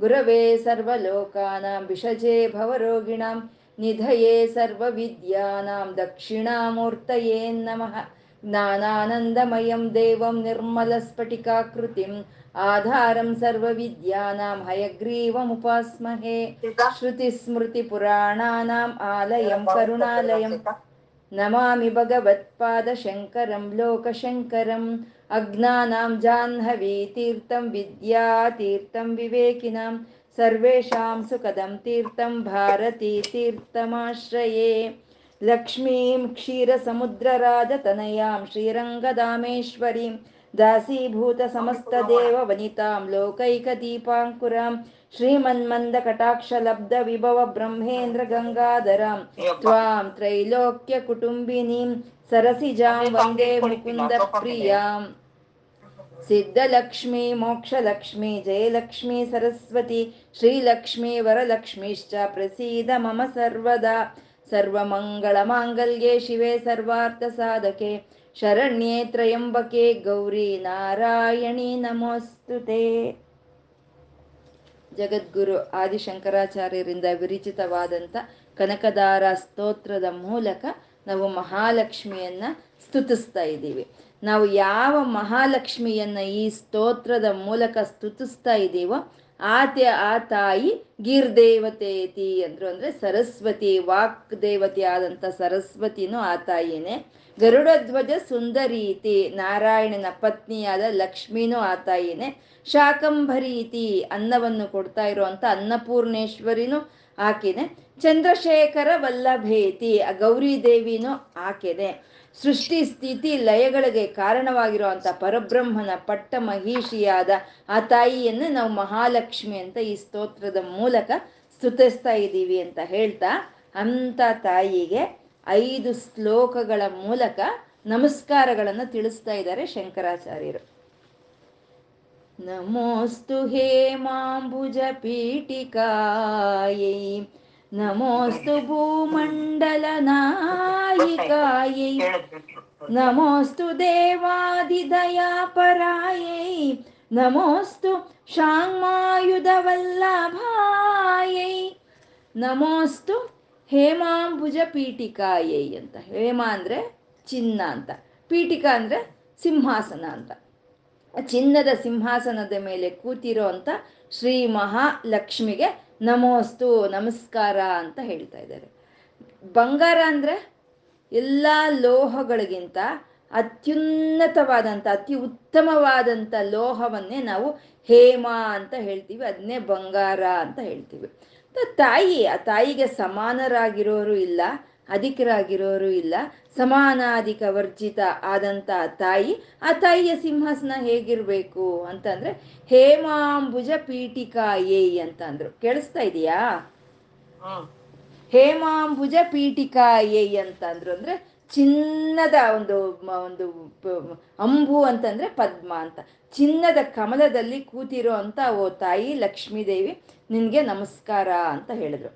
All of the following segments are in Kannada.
गुरवे सर्वलोकानां विषजे भवरोगिणां निधये सर्वविद्यानां दक्षिणामूर्तये नमः ज्ञानानन्दमयं देवं निर्मलस्फटिकाकृतिम् आधारं सर्वविद्यानां हयग्रीवमुपास्महे श्रुतिस्मृतिपुराणानाम् आलयं करुणालयं नमामि भगवत्पादशङ्करं लोकशङ्करम् अज्ञानां जाह्नवीतीर्थं विद्यातीर्थं विवेकिनां, सर्वेषां सुखदं तीर्थं भारतीतीर्थमाश्रये लक्ष्मीं क्षीरसमुद्रराजतनयां, श्रीरङ्गदामेश्वरीं, दासीभूतसमस्तदेववनितां, लोकैकदीपाङ्कुरां, श्रीमन्मन्दकटाक्षलब्धविभवब्रह्मेन्द्रगङ्गाधरां, त्वां त्रैलोक्यकुटुम्बिनीं, सरसिजां वंदे मुकुन्दप्रियाम्। ಸಿದ್ಧಲಕ್ಷ್ಮೀ, ಮೋಕ್ಷಲಕ್ಷ್ಮೀ, ಜಯಲಕ್ಷ್ಮೀ, ಸರಸ್ವತಿ, ಶ್ರೀಲಕ್ಷ್ಮೀ, ವರಲಕ್ಷ್ಮೀಶ್ಚ ಪ್ರಸೀದ ಮಮ ಸರ್ವದಾ. ಸರ್ವ ಸರ್ವಮಂಗಳಮಾಂಗಲ್ಯೆ ಶಿವೆ ಸರ್ವಾರ್ಥ ಸಾಧಕೆ. ಶರಣ್ಯೇ ತ್ರಯಂಬಕೆ ಗೌರಿ ನಾರಾಯಣಿ ನಮೋಸ್ತುತೆ. ಜಗದ್ಗುರು ಆದಿಶಂಕರಾಚಾರ್ಯರಿಂದ ವಿರಿಚಿತವಾದಂಥ ಕನಕದಾರ ಸ್ತೋತ್ರದ ಮೂಲಕ ನಾವು ಮಹಾಲಕ್ಷ್ಮಿಯನ್ನ ಸ್ತುತಿಸ್ತಾ ಇದ್ದೀವಿ. ನಾವು ಯಾವ ಮಹಾಲಕ್ಷ್ಮಿಯನ್ನ ಈ ಸ್ತೋತ್ರದ ಮೂಲಕ ಸ್ತುತಿಸ್ತಾ ಇದ್ದೀವೋ ಆತೆ, ಆ ತಾಯಿ ಗಿರ್ದೇವತೇತಿ ಅಂದ್ರು ಅಂದ್ರೆ ಸರಸ್ವತಿ ವಾಕ್ ದೇವತೆ ಆದಂತ ಸರಸ್ವತಿನೂ ಆ ತಾಯಿನೇ ಗರುಡಧ್ವಜ ಸುಂದರೀತಿ ನಾರಾಯಣನ ಪತ್ನಿಯಾದ ಲಕ್ಷ್ಮೀನೂ ಆ ತಾಯಿನೇ ಶಾಕಂಭರೀತಿ ಅನ್ನವನ್ನು ಕೊಡ್ತಾ ಇರುವಂತ ಅನ್ನಪೂರ್ಣೇಶ್ವರಿನೂ ಆಕೆನೆ. ಚಂದ್ರಶೇಖರ ವಲ್ಲಭೇತಿ ಗೌರಿ ದೇವಿನೂ ಆಕೆನೆ. ಸೃಷ್ಟಿ ಸ್ಥಿತಿ ಲಯಗಳಿಗೆ ಕಾರಣವಾಗಿರುವಂಥ ಪರಬ್ರಹ್ಮನ ಪಟ್ಟ ಮಹಿಷಿಯಾದ ಆ ತಾಯಿಯನ್ನು ನಾವು ಮಹಾಲಕ್ಷ್ಮಿ ಅಂತ ಈ ಸ್ತೋತ್ರದ ಮೂಲಕ ಸ್ತುತಿಸ್ತಾ ಇದ್ದೀವಿ ಅಂತ ಹೇಳ್ತಾ ಅಂತ ತಾಯಿಗೆ ಐದು ಶ್ಲೋಕಗಳ ಮೂಲಕ ನಮಸ್ಕಾರಗಳನ್ನು ತಿಳಿಸ್ತಾ ಇದ್ದಾರೆ ಶಂಕರಾಚಾರ್ಯರು. ನಮೋಸ್ತು ಹೇಮಾಂಬುಜ ಪೀಠಿಕಾಯೈ, ನಮೋಸ್ತು ಭೂಮಂಡಲ ನಾಯಿಕಾಯೈ ನಮೋಸ್ತು ದೇವಾದಿದಯಾಪರಾಯೈ ನಮೋಸ್ತು ಶಾಂಗ್ಮಾಯುಧವಲ್ಲಭಾಯೈ. ನಮೋಸ್ತು ಹೇಮಾಂಬುಜ ಪೀಠಿಕಾಯೈ ಅಂತ. ಹೇಮ ಅಂದ್ರೆ ಚಿನ್ನ ಅಂತ. ಪೀಠಿಕಾ ಅಂದ್ರೆ ಸಿಂಹಾಸನ ಅಂತ. ಚಿನ್ನದ ಸಿಂಹಾಸನದ ಮೇಲೆ ಕೂತಿರೋ ಅಂತ ಶ್ರೀ ಮಹಾಲಕ್ಷ್ಮಿಗೆ ನಮೋಸ್ತು ನಮಸ್ಕಾರ ಅಂತ ಹೇಳ್ತಾ ಇದ್ದಾರೆ. ಬಂಗಾರ ಅಂದ್ರೆ ಎಲ್ಲ ಲೋಹಗಳಿಗಿಂತ ಅತ್ಯುನ್ನತವಾದಂಥ ಅತಿ ಉತ್ತಮವಾದಂಥ ಲೋಹವನ್ನೇ ನಾವು ಹೇಮ ಅಂತ ಹೇಳ್ತೀವಿ ಅದನ್ನೇ ಬಂಗಾರ ಅಂತ ಹೇಳ್ತೀವಿ. ತಾಯಿ, ಆ ತಾಯಿಗೆ ಸಮಾನರಾಗಿರೋರು ಇಲ್ಲ, ಅಧಿಕರಾಗಿರೋರು ಇಲ್ಲ, ಸಮಾನಾಧಿಕ ವರ್ಜಿತ ಆದಂತ ತಾಯಿ, ಆ ತಾಯಿಯ ಸಿಂಹಾಸನ ಹೇಗಿರಬೇಕು ಅಂತಂದ್ರೆ, ಹೇಮಾಂಬುಜ ಪೀಠಿಕಾಯೇ ಅಂತ ಅಂದ್ರು ಕೇಳಿಸ್ತಾ ಇದೆಯಾ? ಹೇಮಾಂಬುಜ ಪೀಠಿಕಾಯೇ ಅಂತ ಅಂದ್ರು ಅಂದ್ರೆ ಚಿನ್ನದ ಒಂದು ಒಂದು ಅಂಬು ಅಂತಂದ್ರೆ ಪದ್ಮ ಅಂತ. ಚಿನ್ನದ ಕಮಲದಲ್ಲಿ ಕೂತಿರೋ ಅಂತ ಓ ತಾಯಿ ಲಕ್ಷ್ಮೀದೇವಿ ನಿನ್ಗೆ ನಮಸ್ಕಾರ ಅಂತ ಹೇಳಿದ್ರು.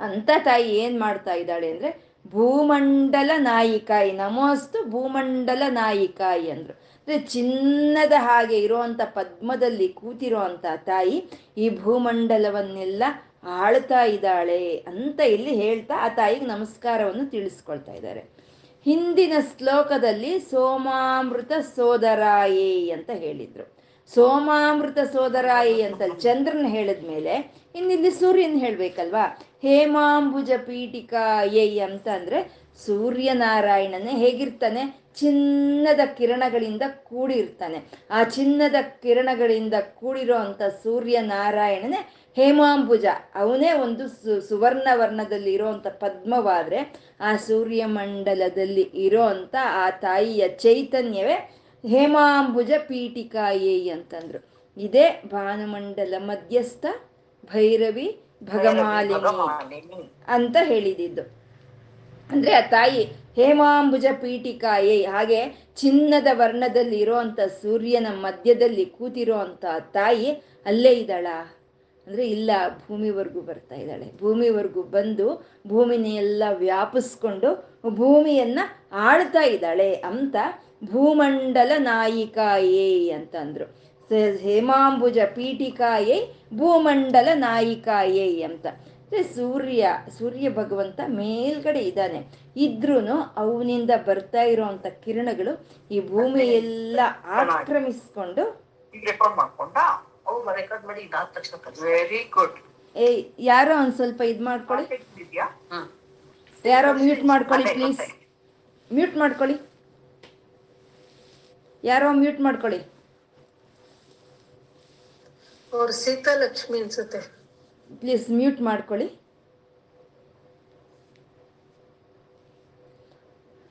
ಅಂತ ತಾಯಿ ಏನ್ ಮಾಡ್ತಾ ಇದ್ದಾಳೆ ಅಂದ್ರೆ ಭೂಮಂಡಲ ನಾಯಿಕಾಯಿ, ನಮೋಸ್ತು ಭೂಮಂಡಲ ನಾಯಿಕಾಯಿ ಅಂದ್ರು. ಅಂದ್ರೆ ಚಿನ್ನದ ಹಾಗೆ ಇರುವಂತ ಪದ್ಮದಲ್ಲಿ ಕೂತಿರೋ ಅಂತ ತಾಯಿ ಈ ಭೂಮಂಡಲವನ್ನೆಲ್ಲ ಆಳ್ತಾ ಇದ್ದಾಳೆ ಅಂತ ಇಲ್ಲಿ ಹೇಳ್ತಾ ಆ ತಾಯಿಗೆ ನಮಸ್ಕಾರವನ್ನು ತಿಳಿಸ್ಕೊಳ್ತಾ ಇದ್ದಾರೆ. ಹಿಂದಿನ ಶ್ಲೋಕದಲ್ಲಿ ಸೋಮಾಮೃತ ಸೋದರಾಯೇ ಅಂತ ಹೇಳಿದ್ರು. ಸೋಮಾಮೃತ ಸೋದರಾಯಿ ಅಂತ ಚಂದ್ರನ್ ಹೇಳಿದ್ಮೇಲೆ ಇನ್ನಿಲ್ಲಿ ಸೂರ್ಯನ್ ಹೇಳ್ಬೇಕಲ್ವಾ? ಹೇಮಾಂಬುಜ ಪೀಠಿಕಾ ಏಯ್ ಅಂತ ಅಂದ್ರೆ ಸೂರ್ಯನಾರಾಯಣನೇ ಹೇಗಿರ್ತಾನೆ? ಚಿನ್ನದ ಕಿರಣಗಳಿಂದ ಕೂಡಿರ್ತಾನೆ. ಆ ಚಿನ್ನದ ಕಿರಣಗಳಿಂದ ಕೂಡಿರೋ ಅಂತ ಸೂರ್ಯನಾರಾಯಣನೇ ಹೇಮಾಂಬುಜ. ಅವನೇ ಒಂದು ಸು ಸುವರ್ಣ ವರ್ಣದಲ್ಲಿ ಇರೋವಂಥ ಪದ್ಮವಾದ್ರೆ ಆ ಸೂರ್ಯಮಂಡಲದಲ್ಲಿ ಇರೋ ಅಂತ ಆ ತಾಯಿಯ ಚೈತನ್ಯವೇ ಹೇಮಾಂಬುಜ ಪೀಠಿಕಾಯೇ ಅಂತಂದ್ರು. ಇದೇ ಭಾನುಮಂಡಲ ಮಧ್ಯಸ್ಥ ಭೈರವಿ ಭಗಮಾಲಿನಿ ಅಂತ ಹೇಳಿದಿದ್ದು. ಅಂದ್ರೆ ಆ ತಾಯಿ ಹೇಮಾಂಬುಜ ಪೀಠಿಕಾಯೇ, ಹಾಗೆ ಚಿನ್ನದ ವರ್ಣದಲ್ಲಿ ಇರೋಂಥ ಸೂರ್ಯನ ಮಧ್ಯದಲ್ಲಿ ಕೂತಿರೋ ತಾಯಿ ಅಲ್ಲೇ ಇದ್ದಾಳ? ಅಂದ್ರೆ ಇಲ್ಲ ಭೂಮಿವರೆಗೂ ಬರ್ತಾ ಇದ್ದಾಳೆ ಭೂಮಿವರೆಗೂ ಬಂದು ಭೂಮಿನೆಲ್ಲ ವ್ಯಾಪಿಸ್ಕೊಂಡು ಭೂಮಿಯನ್ನ ಆಳ್ತಾ ಇದ್ದಾಳೆ ಅಂತ ಭೂಮಂಡಲ ನಾಯಿಕಾಯೇ ಅಂತಂದ್ರು ಹೇಮಾಂಬುಜ ಪೀಠಿಕಾಯೇ ಭೂಮಂಡಲ ನಾಯಿಕಾಯೇ ಅಂತ ಸೂರ್ಯ ಸೂರ್ಯ ಭಗವಂತ ಮೇಲ್ಗಡೆ ಇದ್ದಾನೆ ಇದ್ರೂ ಅವನಿಂದ ಬರ್ತಾ ಇರೋವಂಥ ಕಿರಣಗಳು ಈ ಭೂಮಿ ಇದಾದ ತಕ್ಷಣ ವೆರಿ ಗುಡ್ ಏ ಯಾರೋ ಒಂದ್ ಸ್ವಲ್ಪ ಇದ್ ಮಾಡ್ಕೊಳ್ಳಿ. ಯಾರೋ ಮ್ಯೂಟ್ ಮಾಡ್ಕೊಳ್ಳಿ ಪ್ಲೀಸ್ ಮ್ಯೂಟ್ ಮಾಡ್ಕೊಳ್ಳಿ. ಯಾರೋ ಮ್ಯೂಟ್ ಮಾಡ್ಕೊಳ್ಳಿ. ಅವ್ರು ಸೀತಾ ಲಕ್ಷ್ಮಿ ಅನ್ಸುತ್ತೆ. ಪ್ಲೀಸ್ ಮ್ಯೂಟ್ ಮಾಡ್ಕೊಳ್ಳಿ.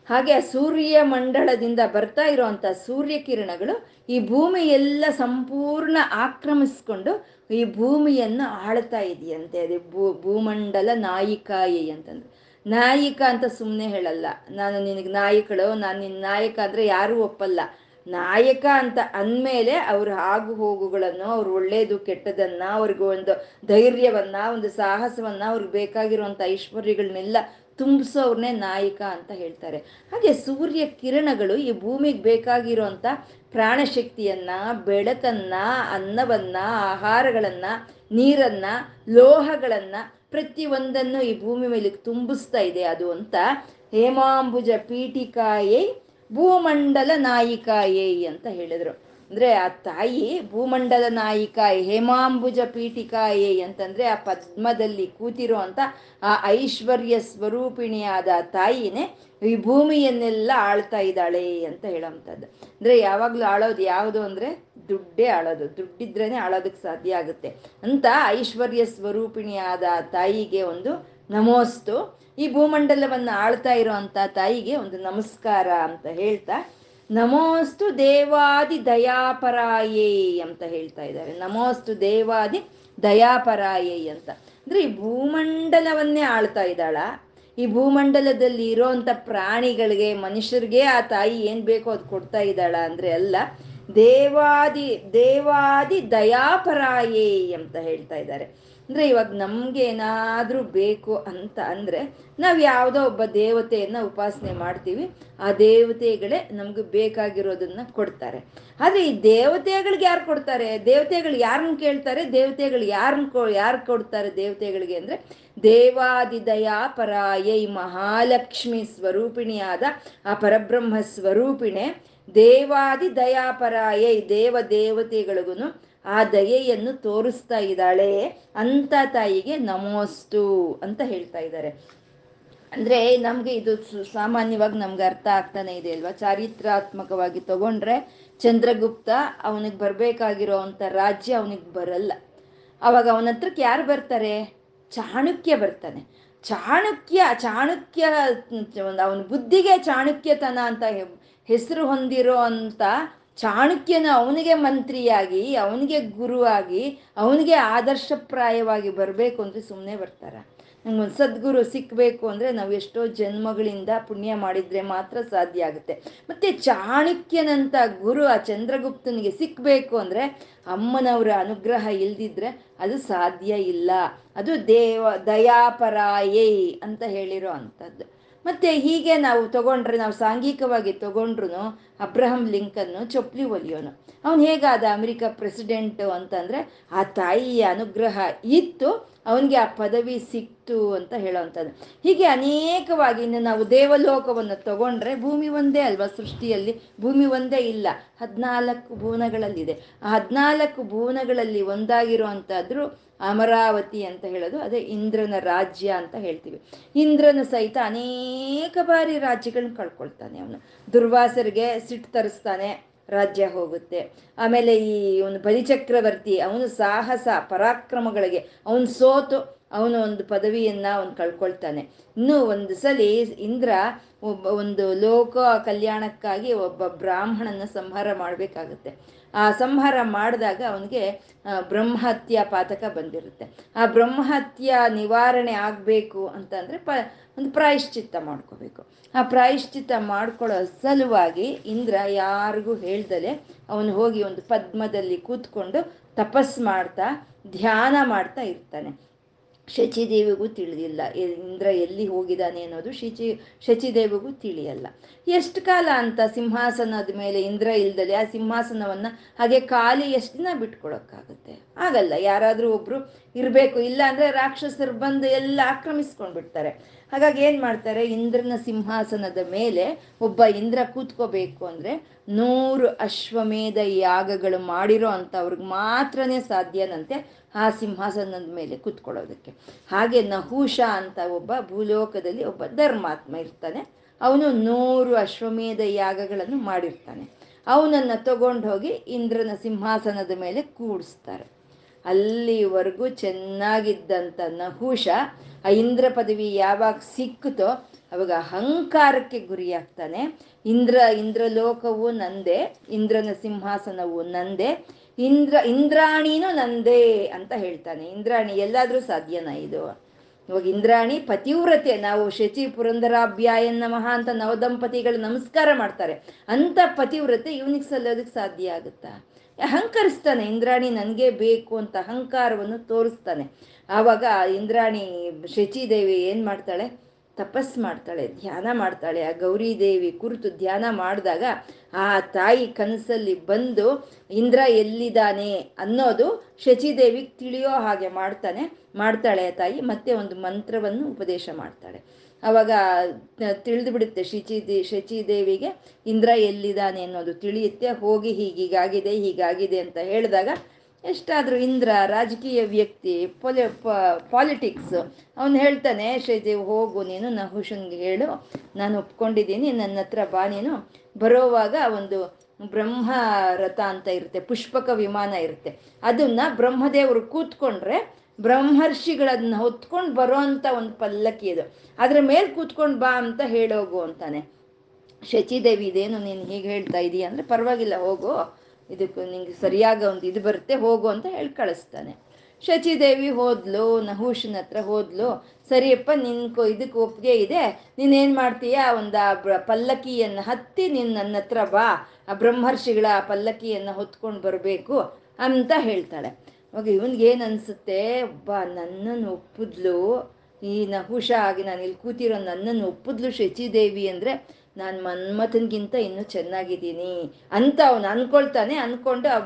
ಹಾಗೆ ಸೂರ್ಯ ಮಂಡಳದಿಂದ ಬರ್ತಾ ಇರುವಂತ ಸೂರ್ಯ ಕಿರಣಗಳು ಈ ಭೂಮಿ ಎಲ್ಲ ಸಂಪೂರ್ಣ ಆಕ್ರಮಿಸ್ಕೊಂಡು ಈ ಭೂಮಿಯನ್ನು ಆಳ್ತಾ ಇದೆಯಂತೆ. ಅದೇ ಭೂ, ಭೂಮಂಡಲ ನಾಯಿಕಾಯಿ ಅಂತಂದ್ರೆ. ನಾಯಿಕ ಅಂತ ಸುಮ್ಮನೆ ಹೇಳಲ್ಲ. ನಾನು ನಿನಗೆ ನಾಯಕಳು, ನಾನು ನಿನ್ನ ನಾಯಕ ಅಂದ್ರೆ ಯಾರೂ ಒಪ್ಪಲ್ಲ. ನಾಯಕ ಅಂತ ಅಂದಮೇಲೆ ಅವ್ರ ಆಗು ಹೋಗುಗಳನ್ನು, ಅವ್ರು ಒಳ್ಳೇದು, ಕೆಟ್ಟದನ್ನ, ಅವ್ರಿಗೆ ಒಂದು ಧೈರ್ಯವನ್ನ, ಒಂದು ಸಾಹಸವನ್ನ, ಅವ್ರಿಗೆ ಬೇಕಾಗಿರುವಂಥ ಐಶ್ವರ್ಯಗಳನ್ನೆಲ್ಲ ತುಂಬಿಸೋರ್ನೇ ನಾಯಕ ಅಂತ ಹೇಳ್ತಾರೆ. ಹಾಗೆ ಸೂರ್ಯ ಕಿರಣಗಳು ಈ ಭೂಮಿಗೆ ಬೇಕಾಗಿರುವಂಥ ಪ್ರಾಣಶಕ್ತಿಯನ್ನ ಬೆಳಕನ್ನ ಅನ್ನವನ್ನ, ಆಹಾರಗಳನ್ನ, ನೀರನ್ನ, ಲೋಹಗಳನ್ನ ಪ್ರತಿಯೊಂದನ್ನು ಈ ಭೂಮಿ ಮೇಲೆ ತುಂಬಿಸ್ತಾ ಇದೆ ಅದು ಅಂತ ಹೇಮಾಂಬುಜ ಪೀಠಿಕಾಯೇ, ಭೂಮಂಡಲ ನಾಯಿಕಾಯೇ ಅಂತ ಹೇಳಿದ್ರು. ಅಂದ್ರೆ ಆ ತಾಯಿ ಭೂಮಂಡಲ ನಾಯಿಕ ಹೇಮಾಂಬುಜ ಪೀಠಿಕಾಯೇ ಅಂತಂದ್ರೆ ಆ ಪದ್ಮದಲ್ಲಿ ಕೂತಿರೋ ಅಂತ ಆ ಐಶ್ವರ್ಯ ಸ್ವರೂಪಿಣಿಯಾದ ತಾಯಿನೇ ಈ ಭೂಮಿಯನ್ನೆಲ್ಲ ಆಳ್ತಾ ಇದ್ದಾಳೆ ಅಂತ ಹೇಳೋಂಥದ್ದು. ಅಂದ್ರೆ ಯಾವಾಗ್ಲೂ ಆಳೋದು ಯಾವುದು ಅಂದ್ರೆ ದುಡ್ಡೇ ಆಳೋದು, ದುಡ್ಡಿದ್ರೇನೆ ಆಳೋದಕ್ಕೆ ಸಾಧ್ಯ ಆಗುತ್ತೆ ಅಂತ ಐಶ್ವರ್ಯ ಸ್ವರೂಪಿಣಿಯಾದ ತಾಯಿಗೆ ಒಂದು ನಮೋಸ್ತು. ಈ ಭೂಮಂಡಲವನ್ನು ಆಳ್ತಾ ಇರುವಂತ ತಾಯಿಗೆ ಒಂದು ನಮಸ್ಕಾರ ಅಂತ ಹೇಳ್ತಾ ನಮೋಸ್ತು ದೇವಾದಿ ದಯಾಪರಾಯೇ ಅಂತ ಹೇಳ್ತಾ ಇದ್ದಾರೆ. ನಮೋಸ್ತು ದೇವಾದಿ ದಯಾಪರಾಯೇ ಅಂತ. ಅಂದ್ರೆ ಈ ಭೂಮಂಡಲವನ್ನೇ ಆಳ್ತಾ ಇದ್ದಾಳ. ಈ ಭೂಮಂಡಲದಲ್ಲಿ ಇರೋಂಥ ಪ್ರಾಣಿಗಳಿಗೆ, ಮನುಷ್ಯರಿಗೆ ಆ ತಾಯಿ ಏನ್ ಬೇಕೋ ಅದು ಕೊಡ್ತಾ ಇದ್ದಾಳ ಅಂದ್ರೆ ಅಲ್ಲ, ದೇವಾದಿ ದೇವಾದಿ ದಯಾಪರಾಯೇ ಅಂತ ಹೇಳ್ತಾ ಇದ್ದಾರೆ. ಅಂದ್ರೆ ಇವಾಗ ನಮ್ಗೆ ಏನಾದ್ರೂ ಬೇಕು ಅಂತ ಅಂದ್ರೆ ನಾವು ಯಾವುದೋ ಒಬ್ಬ ದೇವತೆಯನ್ನ ಉಪಾಸನೆ ಮಾಡ್ತೀವಿ. ಆ ದೇವತೆಗಳೇ ನಮ್ಗೆ ಬೇಕಾಗಿರೋದನ್ನ ಕೊಡ್ತಾರೆ. ಆದ್ರೆ ಈ ದೇವತೆಗಳಿಗೆ ಯಾರು ಕೊಡ್ತಾರೆ? ದೇವತೆಗಳು ಯಾರನ್ನ ಕೇಳ್ತಾರೆ? ದೇವತೆಗಳು ಯಾರನ್ನ ಕೊ, ಯಾರು ಕೊಡ್ತಾರೆ ದೇವತೆಗಳಿಗೆ ಅಂದ್ರೆ ದೇವಾದಿದಯಾ ಪರಾಯೈ ಮಹಾಲಕ್ಷ್ಮಿ ಸ್ವರೂಪಿಣಿಯಾದ ಆ ಪರಬ್ರಹ್ಮ ಸ್ವರೂಪಿಣೆ ದೇವಾದಿ ದಯಾಪರಾಯೈ ದೇವ ದೇವತೆಗಳಿಗೂ ಆ ದಯೆಯನ್ನು ತೋರಿಸ್ತಾ ಇದ್ದಾಳೆ ಅಂತ ತಾಯಿಗೆ ನಮೋಸ್ತು ಅಂತ ಹೇಳ್ತಾ ಇದ್ದಾರೆ. ಅಂದ್ರೆ ನಮ್ಗೆ ಇದು ಸಾಮಾನ್ಯವಾಗಿ ನಮ್ಗೆ ಅರ್ಥ ಆಗ್ತಾನೆ ಇದೆ ಅಲ್ವಾ? ಚಾರಿತ್ರಾತ್ಮಕವಾಗಿ ತಗೊಂಡ್ರೆ ಚಂದ್ರಗುಪ್ತ ಅವನಿಗೆ ಬರ್ಬೇಕಾಗಿರೋ ಅಂತ ರಾಜ್ಯ ಅವನಿಗೆ ಬರಲ್ಲ. ಅವಾಗ ಅವನ ಹತ್ರಕ್ಕೆ ಯಾರು ಬರ್ತಾರೆ? ಚಾಣಕ್ಯ ಬರ್ತಾನೆ. ಚಾಣಕ್ಯ ಚಾಣಕ್ಯ ಅವನ ಬುದ್ಧಿಗೆ ಚಾಣಕ್ಯತನ ಅಂತ ಹೆಸರು ಹೊಂದಿರೋ ಅಂತ ಚಾಣಕ್ಯನ ಅವನಿಗೆ ಮಂತ್ರಿಯಾಗಿ, ಅವನಿಗೆ ಗುರುವಾಗಿ, ಅವನಿಗೆ ಆದರ್ಶಪ್ರಾಯವಾಗಿ ಬರಬೇಕು ಅಂದರೆ ಸುಮ್ಮನೆ ಬರ್ತಾರೆ. ನಮ್ಗೊಂದು ಸದ್ಗುರು ಸಿಕ್ಕಬೇಕು ಅಂದರೆ ನಾವು ಎಷ್ಟೋ ಜನ್ಮಗಳಿಂದ ಪುಣ್ಯ ಮಾಡಿದರೆ ಮಾತ್ರ ಸಾಧ್ಯ ಆಗುತ್ತೆ. ಮತ್ತು ಚಾಣಕ್ಯನಂಥ ಗುರು ಆ ಚಂದ್ರಗುಪ್ತನಿಗೆ ಸಿಕ್ಕಬೇಕು ಅಂದರೆ ಅಮ್ಮನವರ ಅನುಗ್ರಹ ಇಲ್ದಿದ್ರೆ ಅದು ಸಾಧ್ಯ ಇಲ್ಲ. ಅದು ದೇವ, ದಯಾಪರಾಯೇ ಅಂತ ಹೇಳಿರೋ ಅಂಥದ್ದು. ಮತ್ತೆ ಹೀಗೆ ನಾವು ತಗೊಂಡ್ರೆ, ನಾವು ಸಾಂಘಿಕವಾಗಿ ತಗೊಂಡ್ರು ಅಬ್ರಹಂ ಲಿಂಕನ್ನು ಚೊಪ್ಲಿ ಒಲಿಯೋನು ಅವನು ಹೇಗಾದ ಅಮೆರಿಕ ಪ್ರೆಸಿಡೆಂಟ್ ಅಂತಂದ್ರೆ, ಆ ತಾಯಿಯ ಅನುಗ್ರಹ ಇತ್ತು, ಅವನಿಗೆ ಆ ಪದವಿ ಸಿಕ್ತು ಅಂತ ಹೇಳೋವಂಥದ್ದು. ಹೀಗೆ ಅನೇಕವಾಗಿ ಇನ್ನು ನಾವು ದೇವಲೋಕವನ್ನು ತಗೊಂಡ್ರೆ ಭೂಮಿ ಒಂದೇ ಅಲ್ವಾ ಸೃಷ್ಟಿಯಲ್ಲಿ? ಭೂಮಿ ಒಂದೇ ಇಲ್ಲ. ಹದಿನಾಲ್ಕು ಭುವನಗಳಲ್ಲಿದೆ. ಆ ಹದಿನಾಲ್ಕು ಭುವನಗಳಲ್ಲಿ ಒಂದಾಗಿರುವಂಥದ್ರು ಅಮರಾವತಿ ಅಂತ ಹೇಳೋದು, ಅದೇ ಇಂದ್ರನ ರಾಜ್ಯ ಅಂತ ಹೇಳ್ತೀವಿ. ಇಂದ್ರನ ಸಹಿತ ಅನೇಕ ಬಾರಿ ರಾಜ್ಯಗಳನ್ನ ಕಳ್ಕೊಳ್ತಾನೆ ಅವನು. ದುರ್ವಾಸರಿಗೆ ಸಿಟ್ಟು ತರಿಸ್ತಾನೆ, ರಾಜ್ಯ ಹೋಗುತ್ತೆ. ಆಮೇಲೆ ಈ ಒಂದು ಬಲಿಚಕ್ರವರ್ತಿ ಅವನು ಸಾಹಸ, ಪರಾಕ್ರಮಗಳಿಗೆ, ಅವನು ಸೋತು, ಅವನು ಒಂದು ಪದವಿಯನ್ನ ಅವನು ಕಳ್ಕೊಳ್ತಾನೆ. ಇನ್ನು ಒಂದು ಸಲಿ ಇಂದ್ರ ಒಬ್ಬ ಒಂದು ಲೋಕ ಕಲ್ಯಾಣಕ್ಕಾಗಿ ಒಬ್ಬ ಬ್ರಾಹ್ಮಣನ ಸಂಹಾರ ಮಾಡಬೇಕಾಗುತ್ತೆ. ಆ ಸಂಹಾರ ಮಾಡಿದಾಗ ಅವನಿಗೆ ಬ್ರಹ್ಮಹತ್ಯ ಪಾತಕ ಬಂದಿರುತ್ತೆ. ಆ ಬ್ರಹ್ಮಹತ್ಯ ನಿವಾರಣೆ ಆಗಬೇಕು ಅಂತಂದರೆ ಪ ಒಂದು ಪ್ರಾಯಶ್ಚಿತ್ತ ಮಾಡ್ಕೋಬೇಕು. ಆ ಪ್ರಾಯಶ್ಚಿತ್ತ ಮಾಡ್ಕೊಳ್ಳೋ ಸಲುವಾಗಿ ಇಂದ್ರ ಯಾರಿಗೂ ಹೇಳ್ದಲೆ ಅವನು ಹೋಗಿ ಒಂದು ಪದ್ಮದಲ್ಲಿ ಕೂತ್ಕೊಂಡು ತಪಸ್ ಮಾಡ್ತಾ, ಧ್ಯಾನ ಮಾಡ್ತಾ ಇರ್ತಾನೆ. ಶಚಿದೇವಿಗೂ ತಿಳಿದಿಲ್ಲ. ಇಂದ್ರ ಎಲ್ಲಿ ಹೋಗಿದ್ದಾನೆ ಅನ್ನೋದು ಶಚಿ, ಶಚಿದೇವಿಗೂ ತಿಳಿಯಲ್ಲ. ಎಷ್ಟು ಕಾಲ ಅಂತ ಸಿಂಹಾಸನದ ಮೇಲೆ ಇಂದ್ರ ಇಲ್ದಲೆ ಆ ಸಿಂಹಾಸನವನ್ನ ಹಾಗೆ ಖಾಲಿ ಎಷ್ಟು ದಿನ ಬಿಟ್ಕೊಳಕ್ಕಾಗುತ್ತೆ? ಆಗಲ್ಲ. ಯಾರಾದರೂ ಒಬ್ರು ಇರಬೇಕು. ಇಲ್ಲ ಅಂದ್ರೆ ರಾಕ್ಷಸರು ಬಂದು ಎಲ್ಲ ಆಕ್ರಮಿಸ್ಕೊಂಡು ಬಿಡ್ತಾರೆ. ಹಾಗಾಗಿ ಏನು ಮಾಡ್ತಾರೆ? ಇಂದ್ರನ ಸಿಂಹಾಸನದ ಮೇಲೆ ಒಬ್ಬ ಇಂದ್ರ ಕೂತ್ಕೋಬೇಕು ಅಂದರೆ ನೂರು ಅಶ್ವಮೇಧ ಯಾಗಗಳು ಮಾಡಿರೋ ಅಂಥವ್ರಿಗೆ ಮಾತ್ರನೇ ಸಾಧ್ಯನಂತೆ ಆ ಸಿಂಹಾಸನದ ಮೇಲೆ ಕೂತ್ಕೊಳ್ಳೋದಕ್ಕೆ. ಹಾಗೆ ನಹುಷ ಅಂತ ಒಬ್ಬ ಭೂಲೋಕದಲ್ಲಿ ಒಬ್ಬ ಧರ್ಮಾತ್ಮ ಇರ್ತಾನೆ. ಅವನು ನೂರು ಅಶ್ವಮೇಧ ಯಾಗಗಳನ್ನು ಮಾಡಿರ್ತಾನೆ. ಅವನನ್ನು ತಗೊಂಡು ಹೋಗಿ ಇಂದ್ರನ ಸಿಂಹಾಸನದ ಮೇಲೆ ಕೂಡಿಸ್ತಾರೆ. ಅಲ್ಲಿವರೆಗೂ ಚೆನ್ನಾಗಿದ್ದಂಥ ನಹುಷ ಆ ಇಂದ್ರ ಪದವಿ ಯಾವಾಗ ಸಿಕ್ಕುತ್ತೋ ಅವಾಗ ಅಹಂಕಾರಕ್ಕೆ ಗುರಿಯಾಗ್ತಾನೆ. ಇಂದ್ರ ಇಂದ್ರಲೋಕವು ನಂದೆ, ಇಂದ್ರನ ಸಿಂಹಾಸನವು ನಂದೆ. ಇಂದ್ರ, ಇಂದ್ರಾಣಿನೂ ನಂದೇ ಅಂತ ಹೇಳ್ತಾನೆ. ಇಂದ್ರಾಣಿ ಎಲ್ಲಾದ್ರೂ ಸಾಧ್ಯನಾ ಇದು? ಇವಾಗ ಇಂದ್ರಾಣಿ ಪತಿವ್ರತೆ. ನಾವು ಶಚಿ ಪುರಂದರಾಭ್ಯಾಯನ್ ನಮಃ ಅಂತ ನವದಂಪತಿಗಳು ನಮಸ್ಕಾರ ಮಾಡ್ತಾರೆ. ಅಂತ ಪತಿವ್ರತೆ ಇವನಿಗೆ ಸಲ್ಲೋದಕ್ಕೆ ಸಾಧ್ಯ ಆಗುತ್ತಾ? ಅಹಂಕರಿಸ್ತಾನೆ. ಇಂದ್ರಾಣಿ ನನಗೆ ಬೇಕು ಅಂತ ಅಹಂಕಾರವನ್ನು ತೋರಿಸ್ತಾನೆ. ಆವಾಗ ಇಂದ್ರಾಣಿ ಶಚಿದೇವಿ ಏನು ಮಾಡ್ತಾಳೆ? ತಪಸ್ ಮಾಡ್ತಾಳೆ, ಧ್ಯಾನ ಮಾಡ್ತಾಳೆ. ಆ ಗೌರಿ ದೇವಿ ಕುರಿತು ಧ್ಯಾನ ಮಾಡಿದಾಗ ಆ ತಾಯಿ ಕನಸಲ್ಲಿ ಬಂದು, ಇಂದ್ರ ಎಲ್ಲಿದ್ದಾನೆ? ಅನ್ನೋದು ಶಚಿದೇವಿಗೆ ತಿಳಿಯೋ ಹಾಗೆ ಮಾಡ್ತಾನೆ, ಮಾಡ್ತಾಳೆ ಆ ತಾಯಿ. ಮತ್ತೆ ಒಂದು ಮಂತ್ರವನ್ನು ಉಪದೇಶ ಮಾಡ್ತಾಳೆ. ಅವಾಗ ತಿಳಿದು ಬಿಡುತ್ತೆ ಶಚಿ ಶಚಿದೇವಿಗೆ, ಇಂದ್ರ ಎಲ್ಲಿದ್ದಾನೆ? ಅನ್ನೋದು ತಿಳಿಯುತ್ತೆ. ಹೋಗಿ ಹೀಗೀಗಾಗಿದೆ, ಹೀಗಾಗಿದೆ ಅಂತ ಹೇಳಿದಾಗ ಎಷ್ಟಾದರೂ ಇಂದ್ರ, ರಾಜಕೀಯ ವ್ಯಕ್ತಿ, ಪೊಲಿ ಪಾಲಿಟಿಕ್ಸ್ ಅವನು ಹೇಳ್ತಾನೆ ಶ್ರೀದೇವ್ ಹೋಗು, ನೀನು ನಹುಷನ್ಗೆ ಹೇಳು, ನಾನು ಒಪ್ಕೊಂಡಿದ್ದೀನಿ, ನನ್ನ ಹತ್ರ ಬಾ ನೀನು. ಬರೋವಾಗ ಒಂದು ಬ್ರಹ್ಮ ರಥ ಅಂತ ಇರುತ್ತೆ, ಪುಷ್ಪಕ ವಿಮಾನ ಇರುತ್ತೆ. ಅದನ್ನ ಬ್ರಹ್ಮದೇವರು ಕೂತ್ಕೊಂಡ್ರೆ, ಬ್ರಹ್ಮರ್ಷಿಗಳನ್ನ ಹೊತ್ಕೊಂಡು ಬರೋ ಅಂತ ಒಂದು ಪಲ್ಲಕ್ಕಿ ಅದು ಅದ್ರ ಮೇಲೆ ಕೂತ್ಕೊಂಡು ಬಾ ಅಂತ ಹೇಳೋಗು ಅಂತಾನೆ. ಶಚಿದೇವಿ, ಇದೇನು ನೀನು ಹೀಗೆ ಹೇಳ್ತಾ ಇದೀಯ ಅಂದರೆ ಪರವಾಗಿಲ್ಲ, ಹೋಗು. ಇದಕ್ಕೆ ನಿಂಗೆ ಸರಿಯಾಗ ಒಂದು ಇದು ಬರುತ್ತೆ, ಹೋಗು ಅಂತ ಹೇಳಿ ಕಳಿಸ್ತಾನೆ. ಶಚಿದೇವಿ ಹೋದ್ಲು, ನಹುಷನ ಹತ್ರ ಹೋದ್ಲು. ಸರಿಯಪ್ಪ, ನಿನ್ಕೋ ಇದಕ್ಕೆ ಒಪ್ಪಿಗೆ ಇದೆ. ನೀನೇನು ಮಾಡ್ತೀಯ? ಒಂದು ಪಲ್ಲಕ್ಕಿಯನ್ನು ಹತ್ತಿ ನೀನು ನನ್ನ ಹತ್ರ ಬಾ. ಆ ಬ್ರಹ್ಮರ್ಷಿಗಳ ಪಲ್ಲಕ್ಕಿಯನ್ನು ಹೊತ್ಕೊಂಡು ಬರಬೇಕು ಅಂತ ಹೇಳ್ತಾಳೆ. ಅವಾಗ ಇವನ್ಗೆ ಏನು ಅನಿಸುತ್ತೆ? ಒಬ್ಬ ನನ್ನನ್ನು ಒಪ್ಪಿದ್ಲು. ಈ ನಹುಷ ಆಗಿ ನಾನು ಇಲ್ಲಿ ಕೂತಿರೋ ನನ್ನನ್ನು ಒಪ್ಪಿದ್ಲು ಶಚಿದೇವಿ ಅಂದರೆ ನಾನು ಮನ್ಮಥನ್ಗಿಂತ ಇನ್ನೂ ಚೆನ್ನಾಗಿದ್ದೀನಿ ಅಂತ ಅವನು ಅನ್ಕೊಳ್ತಾನೆ, ಅನ್ಕೊಂಡು ಆ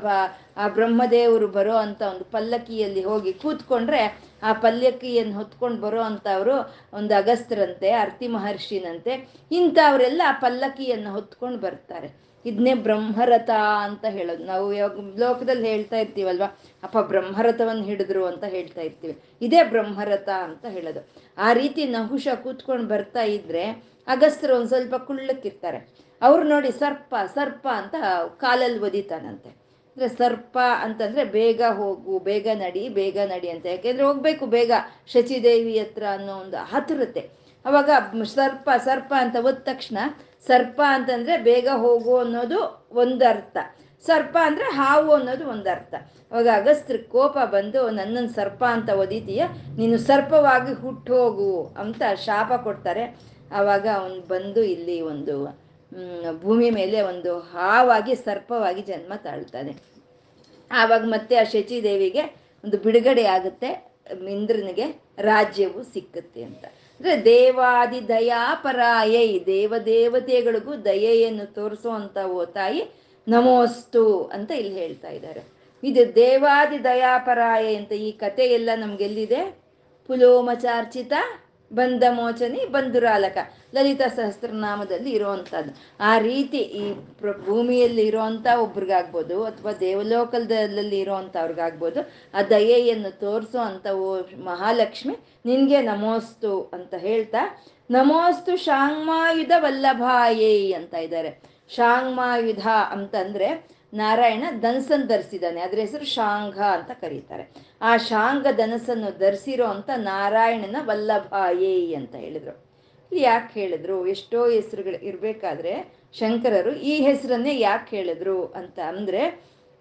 ಆ ಬ್ರಹ್ಮದೇವರು ಬರೋ ಅಂತ ಒಂದು ಪಲ್ಲಕ್ಕಿಯಲ್ಲಿ ಹೋಗಿ ಕೂತ್ಕೊಂಡ್ರೆ ಆ ಪಲ್ಲಕ್ಕಿಯನ್ನು ಹೊತ್ಕೊಂಡು ಬರೋ ಅಂಥವರು ಒಂದು ಅಗಸ್ತ್ರಂತೆ, ಅರ್ತಿ ಮಹರ್ಷಿನಂತೆ, ಇಂಥವರೆಲ್ಲ ಆ ಪಲ್ಲಕ್ಕಿಯನ್ನು ಹೊತ್ಕೊಂಡು ಬರ್ತಾರೆ. ಇದನ್ನೇ ಬ್ರಹ್ಮರಥ ಅಂತ ಹೇಳೋದು. ನಾವು ಯಾವಾಗ ಲೋಕದಲ್ಲಿ ಹೇಳ್ತಾ ಇರ್ತೀವಲ್ವಾ? ಅಪ್ಪ, ಬ್ರಹ್ಮರಥವನ್ನು ಹಿಡಿದ್ರು ಅಂತ ಹೇಳ್ತಾ ಇರ್ತೀವಿ. ಇದೇ ಬ್ರಹ್ಮರಥ ಅಂತ ಹೇಳೋದು. ಆ ರೀತಿ ನಹುಷ ಕೂತ್ಕೊಂಡು ಬರ್ತಾ ಇದ್ರೆ ಅಗಸ್ತ್ರು ಒಂದು ಸ್ವಲ್ಪ ಕುಳ್ಳಕ್ಕಿರ್ತಾರೆ. ಅವ್ರು ನೋಡಿ ಸರ್ಪ ಸರ್ಪ ಅಂತ ಕಾಲಲ್ಲಿ ಒದಿತಾನಂತೆ. ಅಂದರೆ ಸರ್ಪ ಅಂತಂದರೆ ಬೇಗ ಹೋಗು, ಬೇಗ ನಡಿ ಬೇಗ ನಡಿ ಅಂತ. ಯಾಕೆಂದರೆ ಹೋಗಬೇಕು ಬೇಗ ಶಚಿದೇವಿ ಹತ್ರ ಅನ್ನೋ ಒಂದು ಆತುರತೆ ಅವಾಗ ಸರ್ಪ ಸರ್ಪ ಅಂತ ಒದ್ದ ತಕ್ಷಣ ಸರ್ಪ ಅಂತಂದರೆ ಬೇಗ ಹೋಗು ಅನ್ನೋದು ಒಂದರ್ಥ. ಸರ್ಪ ಅಂದರೆ ಹಾವು ಅನ್ನೋದು ಒಂದರ್ಥ. ಅವಾಗ ಅಗಸ್ತ್ರ ಕೋಪ ಬಂದು, ನನ್ನನ್ನು ಸರ್ಪ ಅಂತ ಒದಿತೀಯ? ನೀನು ಸರ್ಪವಾಗಿ ಹುಟ್ಟೋಗು ಅಂತ ಶಾಪ ಕೊಡ್ತಾರೆ. ಆವಾಗ ಅವನು ಬಂದು ಇಲ್ಲಿ ಒಂದು ಭೂಮಿ ಮೇಲೆ ಒಂದು ಹಾವಾಗಿ ಸರ್ಪವಾಗಿ ಜನ್ಮ ತಾಳ್ತಾನೆ. ಆವಾಗ ಮತ್ತೆ ಆ ಶಚಿದೇವಿಗೆ ಒಂದು ಬಿಡುಗಡೆ ಆಗುತ್ತೆ. ಇಂದ್ರನಿಗೆ ರಾಜ್ಯವು ಸಿಕ್ಕುತ್ತೆ ಅಂತ. ಅಂದರೆ ದೇವಾದಿ ದಯಾಪರಾಯೈ, ದೇವದೇವತೆಗಳಿಗೂ ದಯೆಯನ್ನು ತೋರಿಸೋ ಅಂತ ಓ ತಾಯಿ ನಮೋಸ್ತು ಅಂತ ಇಲ್ಲಿ ಹೇಳ್ತಾ ಇದ್ದಾರೆ. ಇದು ದೇವಾದಿ ದಯಾಪರಾಯ ಅಂತ ಈ ಕಥೆ ಎಲ್ಲ ನಮ್ಗೆಲ್ಲಿದೆ? ಪುಲೋಮಚಾರ್ಚಿತ ಬಂಧ ಮೋಚನಿ ಬಂಧುರಾಲಕ ಲಲಿತಾ ಸಹಸ್ರನಾಮದಲ್ಲಿ ಇರುವಂತದ್ದು ಆ ರೀತಿ ಈ ಭೂಮಿಯಲ್ಲಿ ಇರುವಂತ ಒಬ್ರಿಗಾಗ್ಬೋದು ಅಥವಾ ದೇವಲೋಕದಲ್ಲಿ ಇರೋವಂಥವ್ರಿಗಾಗ್ಬೋದು ಆ ದಯೆಯನ್ನು ತೋರಿಸೋ ಓ ಮಹಾಲಕ್ಷ್ಮಿ ನಿನಗೆ ನಮೋಸ್ತು ಅಂತ ಹೇಳ್ತಾ, ನಮೋಸ್ತು ಶಾಂಗ್ಮಾಯುಧ ವಲ್ಲಭಾಯೇ ಅಂತ ಇದ್ದಾರೆ. ಶಾಂಗ್ಮಾಯುಧ ಅಂತಂದ್ರೆ ನಾರಾಯಣ ಧನಸನ್ ಧರಿಸಿದ್ದಾನೆ. ಅದ್ರ ಹೆಸರು ಶಾಂಘ ಅಂತ ಕರೀತಾರೆ. ಆ ಶಾಂಘ ಧನಸನ್ನು ಧರಿಸಿರೋ ಅಂತ ನಾರಾಯಣನ ವಲ್ಲಭಾಯೇ ಅಂತ ಹೇಳಿದ್ರು. ಇಲ್ಲಿ ಯಾಕೆ ಹೇಳಿದ್ರು? ಎಷ್ಟೋ ಹೆಸರುಗಳು ಇರಬೇಕಾದ್ರೆ ಶಂಕರರು ಈ ಹೆಸರನ್ನೇ ಯಾಕೆ ಹೇಳಿದ್ರು ಅಂತ ಅಂದರೆ,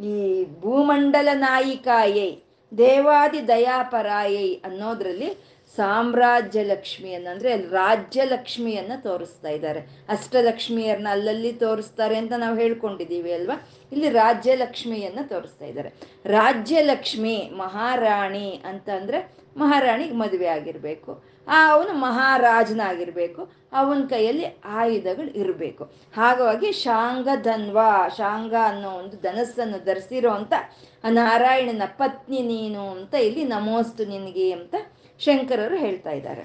ಈ ಭೂಮಂಡಲ ನಾಯಿಕಾಯೇ, ದೇವಾದಿ ದಯಾಪರಾಯೈ ಅನ್ನೋದ್ರಲ್ಲಿ ಸಾಮ್ರಾಜ್ಯ ಲಕ್ಷ್ಮಿಯನ್ನ ಅಂದ್ರೆ ರಾಜ್ಯ ಲಕ್ಷ್ಮಿಯನ್ನ ತೋರಿಸ್ತಾ ಇದ್ದಾರೆ. ಅಷ್ಟಲಕ್ಷ್ಮಿಯರನ್ನ ಅಲ್ಲಲ್ಲಿ ತೋರಿಸ್ತಾರೆ ಅಂತ ನಾವು ಹೇಳ್ಕೊಂಡಿದ್ದೀವಿ ಅಲ್ವಾ? ಇಲ್ಲಿ ರಾಜ್ಯ ಲಕ್ಷ್ಮಿಯನ್ನ ತೋರಿಸ್ತಾ ಇದ್ದಾರೆ. ರಾಜ್ಯ ಲಕ್ಷ್ಮಿ ಮಹಾರಾಣಿ ಅಂತ ಅಂದ್ರೆ ಮಹಾರಾಣಿಗೆ ಮದುವೆ ಆಗಿರ್ಬೇಕು. ಆ, ಅವನು ಮಹಾರಾಜನಾಗಿರ್ಬೇಕು. ಅವನ ಕೈಯಲ್ಲಿ ಆಯುಧಗಳು ಇರಬೇಕು. ಹಾಗಾಗಿ ಶಾಂಗಧನ್ವ, ಶಾಂಗ ಅನ್ನೋ ಒಂದು ಧನಸ್ಸನ್ನು ಧರಿಸಿರೋ ಅಂತ ನಾರಾಯಣನ ಪತ್ನಿ ನೀನು ಅಂತ ಇಲ್ಲಿ ನಮೋಸ್ತು ನಿನಗೆ ಅಂತ ಶಂಕರರು ಹೇಳ್ತಾ ಇದ್ದಾರೆ.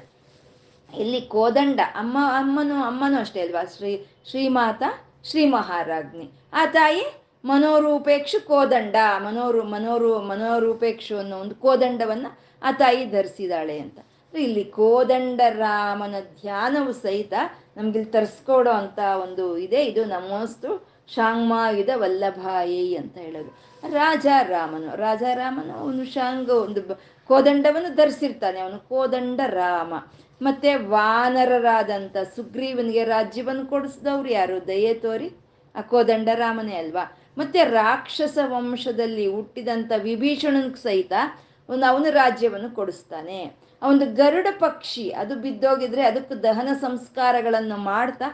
ಇಲ್ಲಿ ಕೋದಂಡ, ಅಮ್ಮ, ಅಮ್ಮನು, ಅಮ್ಮನೂ ಅಷ್ಟೇ ಅಲ್ವಾ? ಶ್ರೀ, ಶ್ರೀಮಾತ ಶ್ರೀ ಮಹಾರಾಜ್ನಿ ಆ ತಾಯಿ ಮನೋರೂಪೇಕ್ಷು ಕೋದಂಡ. ಮನೋರು ಮನೋರು, ಮನೋರೂಪೇಕ್ಷು ಅನ್ನೋ ಒಂದು ಕೋದಂಡವನ್ನ ಆ ತಾಯಿ ಧರಿಸಿದಾಳೆ ಅಂತ. ಇಲ್ಲಿ ಕೋದಂಡ ರಾಮನ ಧ್ಯಾನವು ಸಹಿತ ನಮ್ಗಿಲ್ಲಿ ತರಿಸ್ಕೊಡೋ ಅಂತ ಒಂದು ಇದೆ. ಇದು ನಮೋಸ್ತು ಶಾಂಗ್ಮಾಯುಧ ವಲ್ಲಭಾಯಿ ಅಂತ ಹೇಳೋದು. ರಾಜ ರಾಮನು ರಾಜ ರಾಮನು ಅವನು ಶಾಂಗ ಒಂದು ಕೋದಂಡವನ್ನು ಧರಿಸಿರ್ತಾನೆ ಅವನು, ಕೋದಂಡ ರಾಮ. ಮತ್ತೆ ವಾನರರಾದಂಥ ಸುಗ್ರೀವನಿಗೆ ರಾಜ್ಯವನ್ನು ಕೊಡಿಸಿದವ್ರು ಯಾರು? ದಯೆ ತೋರಿ, ಆ ಕೋದಂಡ ರಾಮನೇ ಅಲ್ವಾ? ಮತ್ತೆ ರಾಕ್ಷಸ ವಂಶದಲ್ಲಿ ಹುಟ್ಟಿದಂಥ ವಿಭೀಷಣನ್ ಸಹಿತ ಒಂದು ಅವನ ರಾಜ್ಯವನ್ನು ಕೊಡಿಸ್ತಾನೆ. ಅವನು ಗರುಡ ಪಕ್ಷಿ ಅದು ಬಿದ್ದೋಗಿದ್ರೆ ಅದಕ್ಕೆ ದಹನ ಸಂಸ್ಕಾರಗಳನ್ನು ಮಾಡ್ತಾ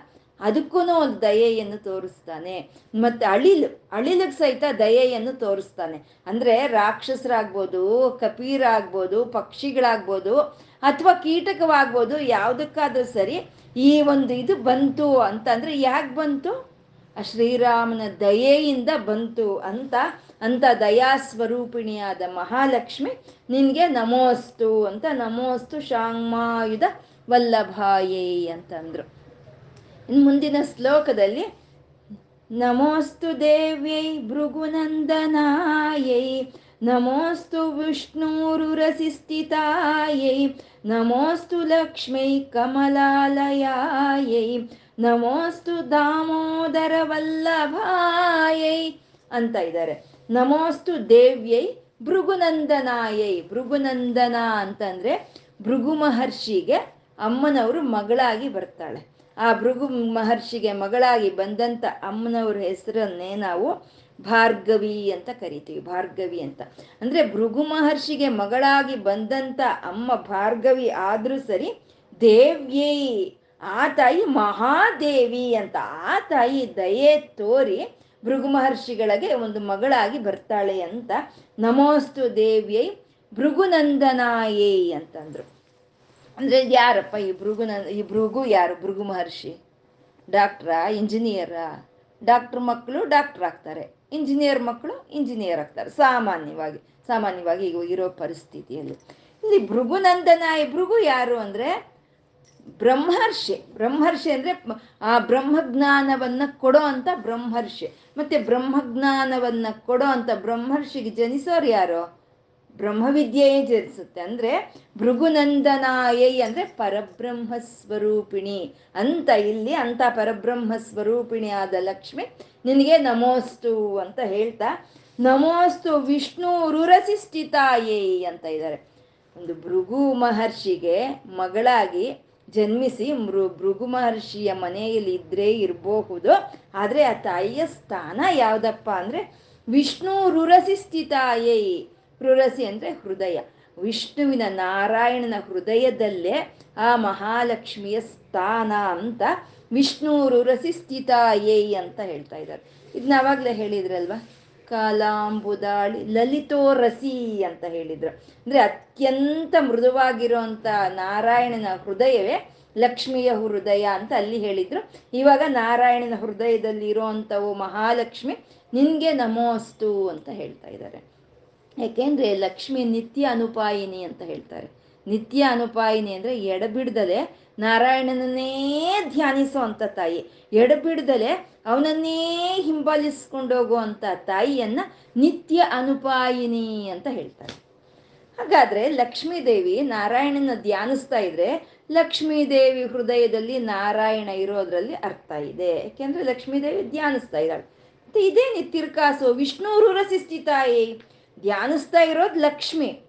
ಅದಕ್ಕೂ ಒಂದು ದಯೆಯನ್ನು ತೋರಿಸ್ತಾನೆ. ಮತ್ತೆ ಅಳಿಲು, ಅಳಿಲಿಗೆ ಸಹಿತ ದಯೆಯನ್ನು ತೋರಿಸ್ತಾನೆ. ಅಂದ್ರೆ ರಾಕ್ಷಸರಾಗ್ಬೋದು, ಕಪೀರಾಗ್ಬೋದು, ಪಕ್ಷಿಗಳಾಗ್ಬೋದು, ಅಥವಾ ಕೀಟಕವಾಗ್ಬೋದು, ಯಾವುದಕ್ಕಾದ್ರೂ ಸರಿ ಈ ಒಂದು ಇದು ಬಂತು ಅಂತ ಅಂದ್ರೆ ಯಾಕೆ ಬಂತು? ಶ್ರೀರಾಮನ ದಯೆಯಿಂದ ಬಂತು ಅಂತ ಅಂತ ದಯಾ ಸ್ವರೂಪಿಣಿಯಾದ ಮಹಾಲಕ್ಷ್ಮಿ ನಿನ್ಗೆ ನಮೋಸ್ತು ಅಂತ ನಮೋಸ್ತು ಶಾಂಗ್ಮಾಯುಧ ವಲ್ಲಭಾಯೇ ಅಂತಂದ್ರು. ಮುಂದಿನ ಶ್ಲೋಕದಲ್ಲಿ, ನಮೋಸ್ತು ದೇವ್ಯೈ ಭೃಗುನಂದನಾಯೈ, ನಮೋಸ್ತು ವಿಷ್ಣುರುರಸಿಸ್ಥಿತಾಯೈ ನಮೋಸ್ತು ಲಕ್ಷ್ಮೈ ಕಮಲಾಲಯಾಯೈ, ನಮೋಸ್ತು ದಾಮೋದರ ವಲ್ಲಭಾಯೈ ಅಂತ ಇದ್ದಾರೆ. ನಮೋಸ್ತು ದೇವ್ಯೈ ಭೃಗುನಂದನಾಯೈ. ಭೃಗುನಂದನ ಅಂತಂದ್ರೆ ಭೃಗು ಮಹರ್ಷಿಗೆ ಅಮ್ಮನವರು ಮಗಳಾಗಿ ಬರ್ತಾಳೆ. ಆ ಭೃಗು ಮಹರ್ಷಿಗೆ ಮಗಳಾಗಿ ಬಂದಂತ ಅಮ್ಮನವ್ರ ಹೆಸರನ್ನೇ ನಾವು ಭಾರ್ಗವಿ ಅಂತ ಕರಿತೀವಿ, ಭಾರ್ಗವಿ ಅಂತ. ಅಂದ್ರೆ ಭೃಗು ಮಹರ್ಷಿಗೆ ಮಗಳಾಗಿ ಬಂದಂತ ಅಮ್ಮ ಭಾರ್ಗವಿ ಆದ್ರೂ ಸರಿ ದೇವ್ಯೈ, ಆ ತಾಯಿ ಮಹಾದೇವಿ ಅಂತ, ಆ ತಾಯಿ ದಯೆ ತೋರಿ ಭೃಗು ಮಹರ್ಷಿಗಳಿಗೆ ಒಂದು ಮಗಳಾಗಿ ಬರ್ತಾಳೆ ಅಂತ ನಮೋಸ್ತು ದೇವ್ಯೈ ಭೃಗುನಂದನಾಯೇ ಅಂತಂದ್ರು. ಅಂದ್ರೆ ಯಾರಪ್ಪ? ಈ ಭೃಗುನ ಈ ಭೃಗು ಯಾರು? ಭೃಗು ಮಹರ್ಷಿ. ಡಾಕ್ಟ್ರಾ ಇಂಜಿನಿಯರಾ ಡಾಕ್ಟರ್ ಮಕ್ಕಳು ಡಾಕ್ಟರ್ ಆಗ್ತಾರೆ. ಇಂಜಿನಿಯರ್ ಮಕ್ಕಳು ಇಂಜಿನಿಯರ್ ಆಗ್ತಾರೆ. ಸಾಮಾನ್ಯವಾಗಿ ಸಾಮಾನ್ಯವಾಗಿ ಈಗ ಇರೋ ಪರಿಸ್ಥಿತಿಯಲ್ಲಿ. ಇಲ್ಲಿ ಭೃಗುನಂದನಾಯ ಭೃಗು ಯಾರು ಅಂದ್ರೆ ಬ್ರಹ್ಮರ್ಷಿ. ಬ್ರಹ್ಮರ್ಷಿ ಅಂದ್ರೆ ಆ ಬ್ರಹ್ಮಜ್ಞಾನವನ್ನ ಕೊಡೋ ಅಂತ ಬ್ರಹ್ಮರ್ಷಿ. ಮತ್ತೆ ಬ್ರಹ್ಮಜ್ಞಾನವನ್ನ ಕೊಡೋ ಅಂತ ಬ್ರಹ್ಮರ್ಷಿಗೆ ಜನಿಸೋರು ಯಾರು? ಬ್ರಹ್ಮವಿದ್ಯೆಯೇ ಜನಿಸುತ್ತೆ ಅಂದ್ರೆ ಭೃಗುನಂದನಾಯೈ ಅಂದ್ರೆ ಪರಬ್ರಹ್ಮ ಸ್ವರೂಪಿಣಿ ಅಂತ ಇಲ್ಲಿ ಅಂತ ಪರಬ್ರಹ್ಮ ಸ್ವರೂಪಿಣಿ ಆದ ಲಕ್ಷ್ಮಿ ನಿನಗೆ ನಮೋಸ್ತು ಅಂತ ಹೇಳ್ತಾ, ನಮೋಸ್ತು ವಿಷ್ಣು ರುರಸಿಷ್ಠಿತಾಯೈ ಅಂತ ಇದ್ದಾರೆ. ಒಂದು ಭೃಗು ಮಹರ್ಷಿಗೆ ಮಗಳಾಗಿ ಜನ್ಮಿಸಿ ಮೃ ಭೃಗು ಮಹರ್ಷಿಯ ಮನೆಯಲ್ಲಿ ಇದ್ರೆ ಇರಬಹುದು, ಆದ್ರೆ ಆ ತಾಯಿಯ ಸ್ಥಾನ ಯಾವ್ದಪ್ಪ ಅಂದ್ರೆ ವಿಷ್ಣು ರುರಸಿ ಸ್ಥಿತಾಯೈ ಅಂದರೆ ಹೃದಯ. ವಿಷ್ಣುವಿನ ನಾರಾಯಣನ ಹೃದಯದಲ್ಲೇ ಆ ಮಹಾಲಕ್ಷ್ಮಿಯ ಸ್ಥಾನ ಅಂತ ವಿಷ್ಣು ರುರಸಿ ಸ್ಥಿತಾಯೈ ಅಂತ ಹೇಳ್ತಾ ಇದ್ದಾರೆ. ಇದನ್ನ ಅವಾಗ್ಲೇ ಹೇಳಿದ್ರಲ್ವಾ? ಕಾಲಾಂಬುದಾಳಿ ಲಲಿತೋ ರಸಿ ಅಂತ ಹೇಳಿದ್ರು. ಅಂದ್ರೆ ಅತ್ಯಂತ ಮೃದುವಾಗಿರುವಂತ ನಾರಾಯಣನ ಹೃದಯವೇ ಲಕ್ಷ್ಮಿಯ ಹೃದಯ ಅಂತ ಅಲ್ಲಿ ಹೇಳಿದ್ರು. ಇವಾಗ ನಾರಾಯಣನ ಹೃದಯದಲ್ಲಿ ಇರೋವಂಥವು ಮಹಾಲಕ್ಷ್ಮಿ, ನಿನ್ಗೆ ನಮೋಸ್ತು ಅಂತ ಹೇಳ್ತಾ ಇದ್ದಾರೆ. ಯಾಕೆಂದ್ರೆ ಲಕ್ಷ್ಮಿ ನಿತ್ಯ ಅನುಪಾಯಿನಿ ಅಂತ ಹೇಳ್ತಾರೆ. ನಿತ್ಯ ಅನುಪಾಯಿನಿ ಅಂದ್ರೆ ಎಡಬಿಡ್ದಲೆ ನಾರಾಯಣನನ್ನೇ ಧ್ಯಾನಿಸೋ ಅಂತ ತಾಯಿ. ಎಡಬಿಡ್ದಲೆ ಅವನನ್ನೇ ಹಿಂಬಾಲಿಸ್ಕೊಂಡು ಹೋಗುವಂತ ತಾಯಿಯನ್ನ ನಿತ್ಯ ಅನುಪಾಯಿನಿ ಅಂತ ಹೇಳ್ತಾರೆ. ಹಾಗಾದ್ರೆ ಲಕ್ಷ್ಮೀದೇವಿ ನಾರಾಯಣನ ಧ್ಯಾನಿಸ್ತಾ ಇದ್ರೆ ಲಕ್ಷ್ಮೀದೇವಿ ಹೃದಯದಲ್ಲಿ ನಾರಾಯಣ ಇರೋದ್ರಲ್ಲಿ ಅರ್ಥ ಇದೆ. ಯಾಕೆಂದ್ರೆ ಲಕ್ಷ್ಮೀದೇವಿ ಧ್ಯಾನಿಸ್ತಾ ಇದ್ದಾಳೆ. ಮತ್ತೆ ಇದೇನಿ ವಿಷ್ಣು ವಿಷ್ಣುರು ರಸಿಸ್ತಿತಾಯಿ ಧ್ಯಾನಿಸ್ತಾ ಇರೋದು ಲಕ್ಷ್ಮಿ.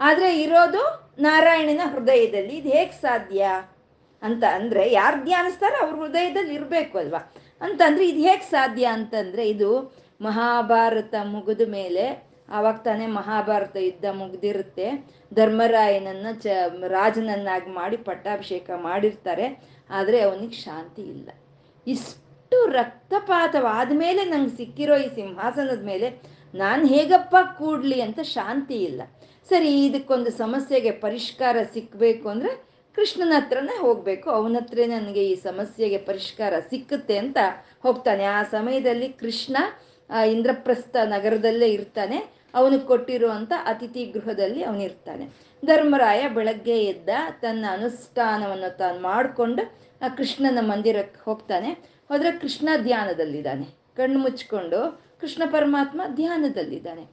ಆದರೆ ಇರೋದು ನಾರಾಯಣನ ಹೃದಯದಲ್ಲಿ. ಇದು ಹೇಗೆ ಸಾಧ್ಯ? ಅಂತ ಅಂದರೆ ಯಾರು ಧ್ಯಾನಿಸ್ತಾರೋ ಅವ್ರ ಹೃದಯದಲ್ಲಿ ಇರಬೇಕು ಅಲ್ವಾ? ಅಂತಂದರೆ ಇದು ಹೇಗೆ ಸಾಧ್ಯ ಅಂತಂದರೆ ಇದು ಮಹಾಭಾರತ ಮುಗಿದ ಮೇಲೆ ಆವಾಗ ತಾನೇ ಮಹಾಭಾರತ ಯುದ್ಧ ಮುಗ್ದಿರುತ್ತೆ. ಧರ್ಮರಾಯನನ್ನ ಚ, ರಾಜನನ್ನಾಗಿ ಮಾಡಿ ಪಟ್ಟಾಭಿಷೇಕ ಮಾಡಿರ್ತಾರೆ. ಆದರೆ ಅವನಿಗೆ ಶಾಂತಿ ಇಲ್ಲ. ಇಷ್ಟು ರಕ್ತಪಾತವಾದ ಮೇಲೆ ನಂಗೆ ಸಿಕ್ಕಿರೋ ಈ ಸಿಂಹಾಸನದ ಮೇಲೆ ನಾನು ಹೇಗಪ್ಪ ಕೂಡ್ಲಿ ಅಂತ ಶಾಂತಿ ಇಲ್ಲ. ಸರಿ, ಇದಕ್ಕೊಂದು ಸಮಸ್ಯೆಗೆ ಪರಿಷ್ಕಾರ ಸಿಕ್ಕಬೇಕು ಅಂದರೆ ಕೃಷ್ಣನ ಹತ್ರನೇ ಹೋಗಬೇಕು. ಅವನ ಹತ್ರ ನನಗೆ ಈ ಸಮಸ್ಯೆಗೆ ಪರಿಷ್ಕಾರ ಸಿಕ್ಕುತ್ತೆ ಅಂತ ಹೋಗ್ತಾನೆ. ಆ ಸಮಯದಲ್ಲಿ ಕೃಷ್ಣ ಇಂದ್ರಪ್ರಸ್ಥ ನಗರದಲ್ಲೇ ಇರ್ತಾನೆ. ಅವನು ಕೊಟ್ಟಿರುವಂಥ ಅತಿಥಿ ಗೃಹದಲ್ಲಿ ಅವನಿರ್ತಾನೆ ಧರ್ಮರಾಯ ಬೆಳಗ್ಗೆ ಎದ್ದ ತನ್ನ ಅನುಷ್ಠಾನವನ್ನು ತಾನು ಮಾಡಿಕೊಂಡು, ಆ ಕೃಷ್ಣನ ಮಂದಿರಕ್ಕೆ ಹೋಗ್ತಾನೆ. ಹೋದ್ರೆ ಕೃಷ್ಣ ಧ್ಯಾನದಲ್ಲಿದ್ದಾನೆ. ಕಣ್ಣು ಮುಚ್ಕೊಂಡು ಕೃಷ್ಣ ಪರಮಾತ್ಮ ಧ್ಯಾನದಲ್ಲಿದ್ದಾನೆ.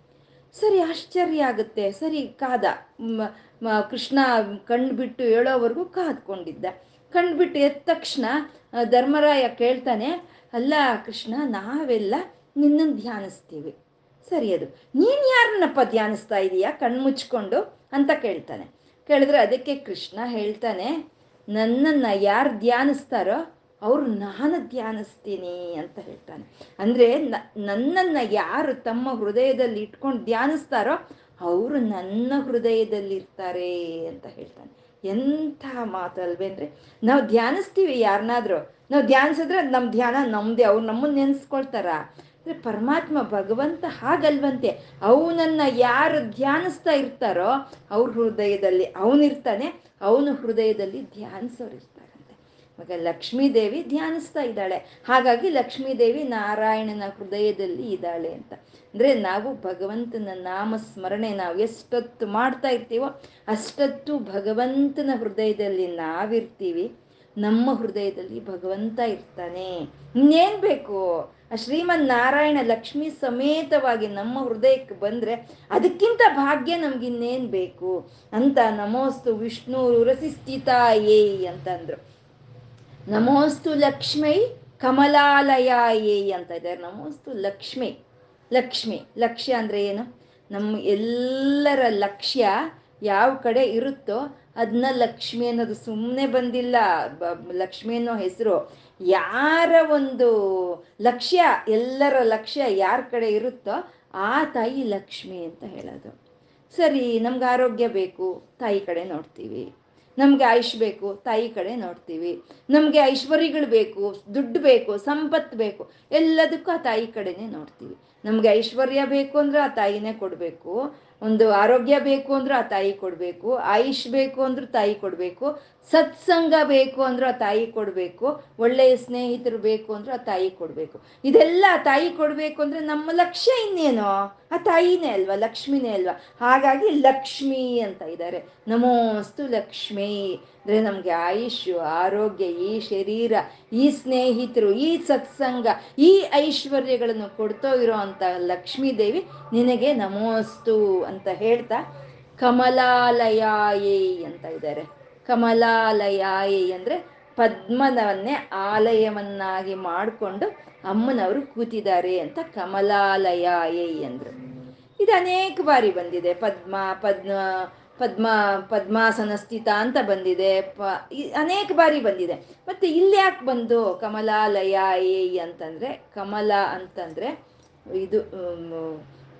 ಸರಿ, ಆಶ್ಚರ್ಯ ಆಗುತ್ತೆ. ಸರಿ, ಕಾದ. ಕೃಷ್ಣ ಕಣ್ಣು ಬಿಟ್ಟು ಹೇಳೋವರೆಗೂ ಕಾದ್ಕೊಂಡಿದ್ದ. ಕಣ್ಬಿಟ್ಟು ಎದ್ದ ತಕ್ಷಣ ಧರ್ಮರಾಯ ಕೇಳ್ತಾನೆ, ಅಲ್ಲ ಕೃಷ್ಣ, ನಾವೆಲ್ಲ ನಿನ್ನನ್ನು ಧ್ಯಾನಿಸ್ತೀವಿ. ಸರಿ ಅದು. ನೀನು ಯಾರನ್ನಪ್ಪ ಧ್ಯಾನಿಸ್ತಾ ಇದೀಯಾ? ಕಣ್ಮುಚ್ಕೊಂಡು ಅಂತ ಕೇಳ್ತಾನೆ. ಕೇಳಿದ್ರೆ ಅದಕ್ಕೆ ಕೃಷ್ಣ ಹೇಳ್ತಾನೆ, ನನ್ನನ್ನು ಯಾರು ಧ್ಯಾನಿಸ್ತಾರೋ ಅವರು ನಾನು ಧ್ಯಾನಿಸ್ತೀನಿ ಅಂತ ಹೇಳ್ತಾನೆ. ಅಂದರೆ ನನ್ನನ್ನು ಯಾರು ತಮ್ಮ ಹೃದಯದಲ್ಲಿ ಇಟ್ಕೊಂಡು ಧ್ಯಾನಿಸ್ತಾರೋ ಅವರು ನನ್ನ ಹೃದಯದಲ್ಲಿ ಇರ್ತಾರೆ ಅಂತ ಹೇಳ್ತಾನೆ. ಎಂಥ ಮಾತಲ್ವೇನ್ರಿ ನಾವು ಧ್ಯಾನಿಸ್ತೀವಿ ಯಾರನ್ನಾದ್ರೂ ನಾವು ಧ್ಯಾನಿಸಿದ್ರೆ ನಮ್ಮ ಧ್ಯಾನ ನಮ್ಮದೇ ಅವ್ರು ನಮ್ಮನ್ನು ನೆನೆಸ್ಕೊಳ್ತಾರ? ಅಂದರೆ ಪರಮಾತ್ಮ ಭಗವಂತ ಹಾಗಲ್ವಂತೆ ಅವನನ್ನು ಯಾರು ಧ್ಯಾನಿಸ್ತಾ ಇರ್ತಾರೋ ಅವ್ರ ಹೃದಯದಲ್ಲಿ ಅವನಿರ್ತಾನೆ ಅವನ ಹೃದಯದಲ್ಲಿ ಧ್ಯಾನಿಸೋರು ಮಗ ಲಕ್ಷ್ಮೀದೇವಿ ಧ್ಯಾನಿಸ್ತಾ ಇದ್ದಾಳೆ. ಹಾಗಾಗಿ ಲಕ್ಷ್ಮೀದೇವಿ ನಾರಾಯಣನ ಹೃದಯದಲ್ಲಿ ಇದ್ದಾಳೆ ಅಂತ. ಅಂದರೆ ನಾವು ಭಗವಂತನ ನಾಮ ಸ್ಮರಣೆ ನಾವು ಎಷ್ಟೊತ್ತು ಮಾಡ್ತಾ ಇರ್ತೀವೋ ಅಷ್ಟೊತ್ತು ಭಗವಂತನ ಹೃದಯದಲ್ಲಿ ನಾವಿರ್ತೀವಿ. ನಮ್ಮ ಹೃದಯದಲ್ಲಿ ಭಗವಂತ ಇರ್ತಾನೆ. ಇನ್ನೇನು ಬೇಕು? ಆ ಶ್ರೀಮನ್ ನಾರಾಯಣ ಲಕ್ಷ್ಮಿ ಸಮೇತವಾಗಿ ನಮ್ಮ ಹೃದಯಕ್ಕೆ ಬಂದರೆ ಅದಕ್ಕಿಂತ ಭಾಗ್ಯ ನಮ್ಗಿನ್ನೇನು ಬೇಕು? ಅಂತ ನಮೋಸ್ತು ವಿಷ್ಣು ರಸಿಸ್ಥಿತಾಯೇ ಅಂತಂದ್ರು. ನಮೋಸ್ತು ಲಕ್ಷ್ಮೈ ಕಮಲಾಲಯಾಯೇ ಅಂತ ಇದ್ದಾರೆ ನಮೋಸ್ತು ಲಕ್ಷ್ಮಿ ಲಕ್ಷ್ಮಿ, ಲಕ್ಷ್ಯ ಅಂದರೆ ಏನು? ನಮ್ಮ ಎಲ್ಲರ ಲಕ್ಷ್ಯ ಯಾವ ಕಡೆ ಇರುತ್ತೋ ಅದನ್ನ ಲಕ್ಷ್ಮಿ ಅನ್ನೋದು ಸುಮ್ಮನೆ ಬಂದಿಲ್ಲ. ಲಕ್ಷ್ಮಿ ಅನ್ನೋ ಹೆಸರು ಯಾರ ಒಂದು ಲಕ್ಷ್ಯ, ಎಲ್ಲರ ಲಕ್ಷ್ಯ ಯಾರ ಕಡೆ ಇರುತ್ತೋ ಆ ತಾಯಿ ಲಕ್ಷ್ಮಿ ಅಂತ ಹೇಳೋದು. ಸರಿ, ನಮ್ಗೆ ಆರೋಗ್ಯ ಬೇಕು, ತಾಯಿ ಕಡೆ ನೋಡ್ತೀವಿ. ನಮಗೆ ಆಯುಷ್ ಬೇಕು, ತಾಯಿ ಕಡೆ ನೋಡ್ತೀವಿ. ನಮಗೆ ಐಶ್ವರ್ಯಗಳು ಬೇಕು, ದುಡ್ಡು ಬೇಕು, ಸಂಪತ್ತು ಬೇಕು, ಎಲ್ಲದಕ್ಕೂ ಆ ತಾಯಿ ಕಡೆನೇ ನೋಡ್ತೀವಿ. ನಮಗೆ ಐಶ್ವರ್ಯ ಬೇಕು ಅಂದ್ರೆ ಆ ತಾಯಿನೇ ಕೊಡಬೇಕು. ಒಂದು ಆರೋಗ್ಯ ಬೇಕು ಅಂದ್ರೆ ಆ ತಾಯಿ ಕೊಡಬೇಕು. ಆಯುಷ್ ಬೇಕು ಅಂದ್ರೆ ತಾಯಿ ಕೊಡಬೇಕು. ಸತ್ಸಂಗ ಬೇಕು ಅಂದ್ರೆ ಆ ತಾಯಿ ಕೊಡಬೇಕು, ಒಳ್ಳೆಯ ಸ್ನೇಹಿತರು ಬೇಕು ಅಂದ್ರೆ ಆ ತಾಯಿ ಕೊಡಬೇಕು. ಇದೆಲ್ಲ ತಾಯಿ ಕೊಡಬೇಕು ಅಂದ್ರೆ ನಮ್ಮ ಲಕ್ಷ್ಯ ಇನ್ನೇನೋ? ಆ ತಾಯಿನೇ ಅಲ್ವಾ, ಲಕ್ಷ್ಮಿನೇ ಅಲ್ವಾ? ಹಾಗಾಗಿ ಲಕ್ಷ್ಮಿ ಅಂತ ಇದ್ದಾರೆ. ನಮೋಸ್ತು ಲಕ್ಷ್ಮಿ. ಅಂದರೆ ನಮಗೆ ಆಯುಷು ಆರೋಗ್ಯ, ಈ ಶರೀರ, ಈ ಸ್ನೇಹಿತರು, ಈ ಸತ್ಸಂಗ, ಈ ಐಶ್ವರ್ಯಗಳನ್ನು ಕೊಡ್ತೋ ಇರೋ ಅಂಥ ಲಕ್ಷ್ಮೀ ದೇವಿ ನಿನಗೆ ನಮೋಸ್ತು ಅಂತ ಹೇಳ್ತಾ ಕಮಲಾಲಯಾಯೇ ಅಂತ ಇದ್ದಾರೆ. ಕಮಲಾಲಯಾಯೇ ಅಂದರೆ ಪದ್ಮನವನ್ನೇ ಆಲಯವನ್ನಾಗಿ ಮಾಡಿಕೊಂಡು ಅಮ್ಮನವರು ಕೂತಿದ್ದಾರೆ ಅಂತ ಕಮಲಾಲಯಾಯಿ ಅಂದರು ಇದು ಅನೇಕ ಬಾರಿ ಬಂದಿದೆ. ಪದ್ಮ ಪದ್ಮ ಪದ್ಮ, ಪದ್ಮಾಸನ ಸ್ಥಿತ ಅಂತ ಬಂದಿದೆ. ಪ ಅನೇಕ ಬಾರಿ ಬಂದಿದೆ. ಮತ್ತು ಇಲ್ಲಿ ಯಾಕೆ ಬಂದು ಕಮಲಾಲಯ ಏ ಅಂತಂದರೆ, ಕಮಲ ಅಂತಂದರೆ ಇದು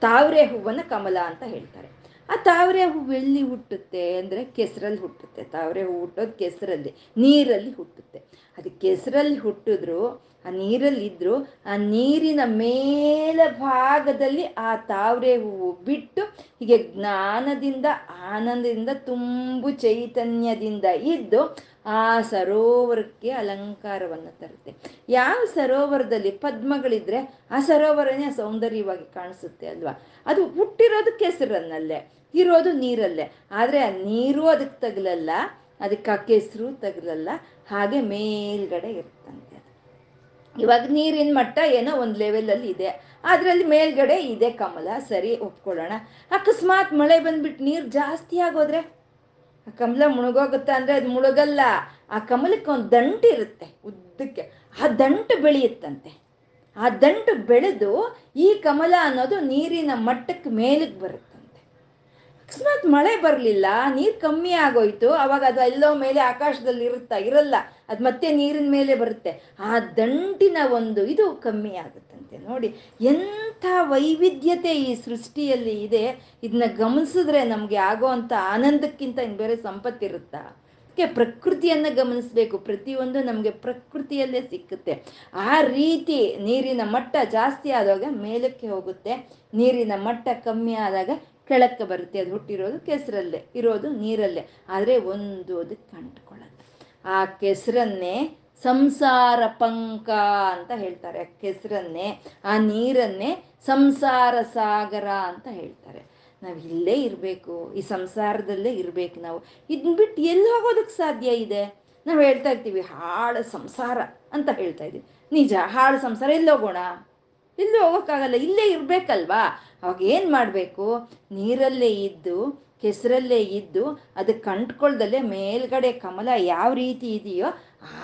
ತಾವ್ರೆ ಹೂವನ್ನು ಕಮಲ ಅಂತ ಹೇಳ್ತಾರೆ. ಆ ತಾವರೆ ಹೂವು ಎಲ್ಲಿ ಹುಟ್ಟುತ್ತೆ ಅಂದರೆ ಕೆಸರಲ್ಲಿ ಹುಟ್ಟುತ್ತೆ. ತಾವರೆ ಹೂವು ಹುಟ್ಟೋದು ಕೆಸರಲ್ಲಿ, ನೀರಲ್ಲಿ ಹುಟ್ಟುತ್ತೆ. ಅದು ಕೆಸರಲ್ಲಿ ಹುಟ್ಟಿದ್ರು, ಆ ನೀರಲ್ಲಿದ್ದರು ಆ ನೀರಿನ ಮೇಲ ಭಾಗದಲ್ಲಿ ಆ ತಾವರೆ ಹೂವು ಬಿಟ್ಟು ಹೀಗೆ ಜ್ಞಾನದಿಂದ, ಆನಂದದಿಂದ, ತುಂಬು ಚೈತನ್ಯದಿಂದ ಇದ್ದು ಆ ಸರೋವರಕ್ಕೆ ಅಲಂಕಾರವನ್ನು ತರುತ್ತೆ. ಯಾವ ಸರೋವರದಲ್ಲಿ ಪದ್ಮಗಳಿದ್ರೆ ಆ ಸರೋವರನೇ ಸೌಂದರ್ಯವಾಗಿ ಕಾಣಿಸುತ್ತೆ ಅಲ್ವಾ? ಅದು ಹುಟ್ಟಿರೋದು ಕೆಸರನ್ನಲ್ಲೇ. ಇರೋದು ನೀರಲ್ಲೇ. ಆದರೆ ಆ ನೀರು ಅದಕ್ಕೆ ತಗಲಲ್ಲ, ಅದಕ್ಕೆ ಕೆಸರು ತಗಲಲ್ಲ, ಹಾಗೆ ಮೇಲ್ಗಡೆ ಇರ್ತಂತೆ ಇವಾಗ ನೀರಿನ ಮಟ್ಟ ಏನೋ ಒಂದು ಲೆವೆಲಲ್ಲಿ ಇದೆ. ಅದರಲ್ಲಿ ಮೇಲ್ಗಡೆ ಇದೆ ಕಮಲ, ಸರಿ, ಒಪ್ಕೊಳ್ಳೋಣ. ಅಕಸ್ಮಾತ್ ಮಳೆ ಬಂದ್ಬಿಟ್ಟು ನೀರು ಜಾಸ್ತಿ ಆಗೋದ್ರೆ? ಆ ಕಮಲ ಮುಳುಗೋಗುತ್ತಾ ಅಂದರೆ ಅದು ಮುಳುಗಲ್ಲ. ಆ ಕಮಲಕ್ಕೆ ಒಂದು ದಂಟು ಇರುತ್ತೆ ಉದ್ದಕ್ಕೆ. ಆ ದಂಟು ಬೆಳೆಯುತ್ತಂತೆ. ಆ ದಂಟು ಬೆಳೆದು ಈ ಕಮಲ ಅನ್ನೋದು ನೀರಿನ ಮಟ್ಟಕ್ಕೆ ಮೇಲಕ್ಕೆ ಬರುತ್ತಂತೆ ಅಕಸ್ಮಾತ್ ಮಳೆ ಬರಲಿಲ್ಲ, ನೀರು ಕಮ್ಮಿ ಆಗೋಯ್ತು, ಅವಾಗ ಅದು ಎಲ್ಲೋ ಮೇಲೆ ಆಕಾಶದಲ್ಲಿ ಇರುತ್ತಾ? ಇರಲ್ಲ. ಅದು ಮತ್ತೆ ನೀರಿನ ಮೇಲೆ ಬರುತ್ತೆ. ಆ ದಂಟಿನ ಒಂದು ಇದು ಕಮ್ಮಿ ಆಗುತ್ತಂತೆ ನೋಡಿ. ಎಂಥ ವೈವಿಧ್ಯತೆ ಈ ಸೃಷ್ಟಿಯಲ್ಲಿ ಇದೆ. ಇದನ್ನ ಗಮನಿಸಿದ್ರೆ ನಮಗೆ ಆಗೋ ಅಂಥ ಆನಂದಕ್ಕಿಂತ ಇನ್ನು ಬೇರೆ ಸಂಪತ್ತಿರುತ್ತಾ? ಪ್ರಕೃತಿಯನ್ನು ಗಮನಿಸಬೇಕು. ಪ್ರತಿಯೊಂದು ನಮಗೆ ಪ್ರಕೃತಿಯಲ್ಲೇ ಸಿಕ್ಕುತ್ತೆ. ಆ ರೀತಿ ನೀರಿನ ಮಟ್ಟ ಜಾಸ್ತಿ ಆದಾಗ ಮೇಲಕ್ಕೆ ಹೋಗುತ್ತೆ. ನೀರಿನ ಮಟ್ಟ ಕಮ್ಮಿ ಆದಾಗ ಕೆಳಕ್ಕೆ ಬರುತ್ತೆ, ಅದು ಹುಟ್ಟಿರೋದು ಕೆಸರಲ್ಲೇ, ಇರೋದು ನೀರಲ್ಲೇ. ಆದರೆ ಒಂದು ಅದಕ್ಕೆ ಅಂಟ್ಕೊಳ್ಳೋದು ಆ ಕೆಸರನ್ನೇ ಸಂಸಾರ ಪಂಕ ಅಂತ ಹೇಳ್ತಾರೆ. ಆ ಕೆಸರನ್ನೇ, ಆ ನೀರನ್ನೇ ಸಂಸಾರ ಸಾಗರ ಅಂತ ಹೇಳ್ತಾರೆ. ನಾವು ಇಲ್ಲೇ ಇರಬೇಕು, ಈ ಸಂಸಾರದಲ್ಲೇ ಇರಬೇಕು ನಾವು. ಇದನ್ನ ಬಿಟ್ಟು ಎಲ್ಲಿ ಹೋಗೋದಕ್ಕೆ ಸಾಧ್ಯ ಇದೆ? ನಾವು ಹೇಳ್ತಾ ಇರ್ತೀವಿ, ಹಾಳು ಸಂಸಾರ ಅಂತ ಹೇಳ್ತಾ ಇದ್ದೀವಿ. ನಿಜ, ಹಾಳು ಸಂಸಾರ ಎಲ್ಲಿ ಹೋಗೋಣ? ಎಲ್ಲೂ ಹೋಗೋಕ್ಕಾಗಲ್ಲ, ಇಲ್ಲೇ ಇರಬೇಕಲ್ವಾ? ಅವಾಗ ಏನು ಮಾಡಬೇಕು? ನೀರಲ್ಲೇ ಇದ್ದು, ಕೆಸರಲ್ಲೇ ಇದ್ದು ಅದಕ್ಕೆ ಕಂಟ್ಕೊಳ್ದಲ್ಲೇ ಮೇಲ್ಗಡೆ ಕಮಲ ಯಾವ ರೀತಿ ಇದೆಯೋ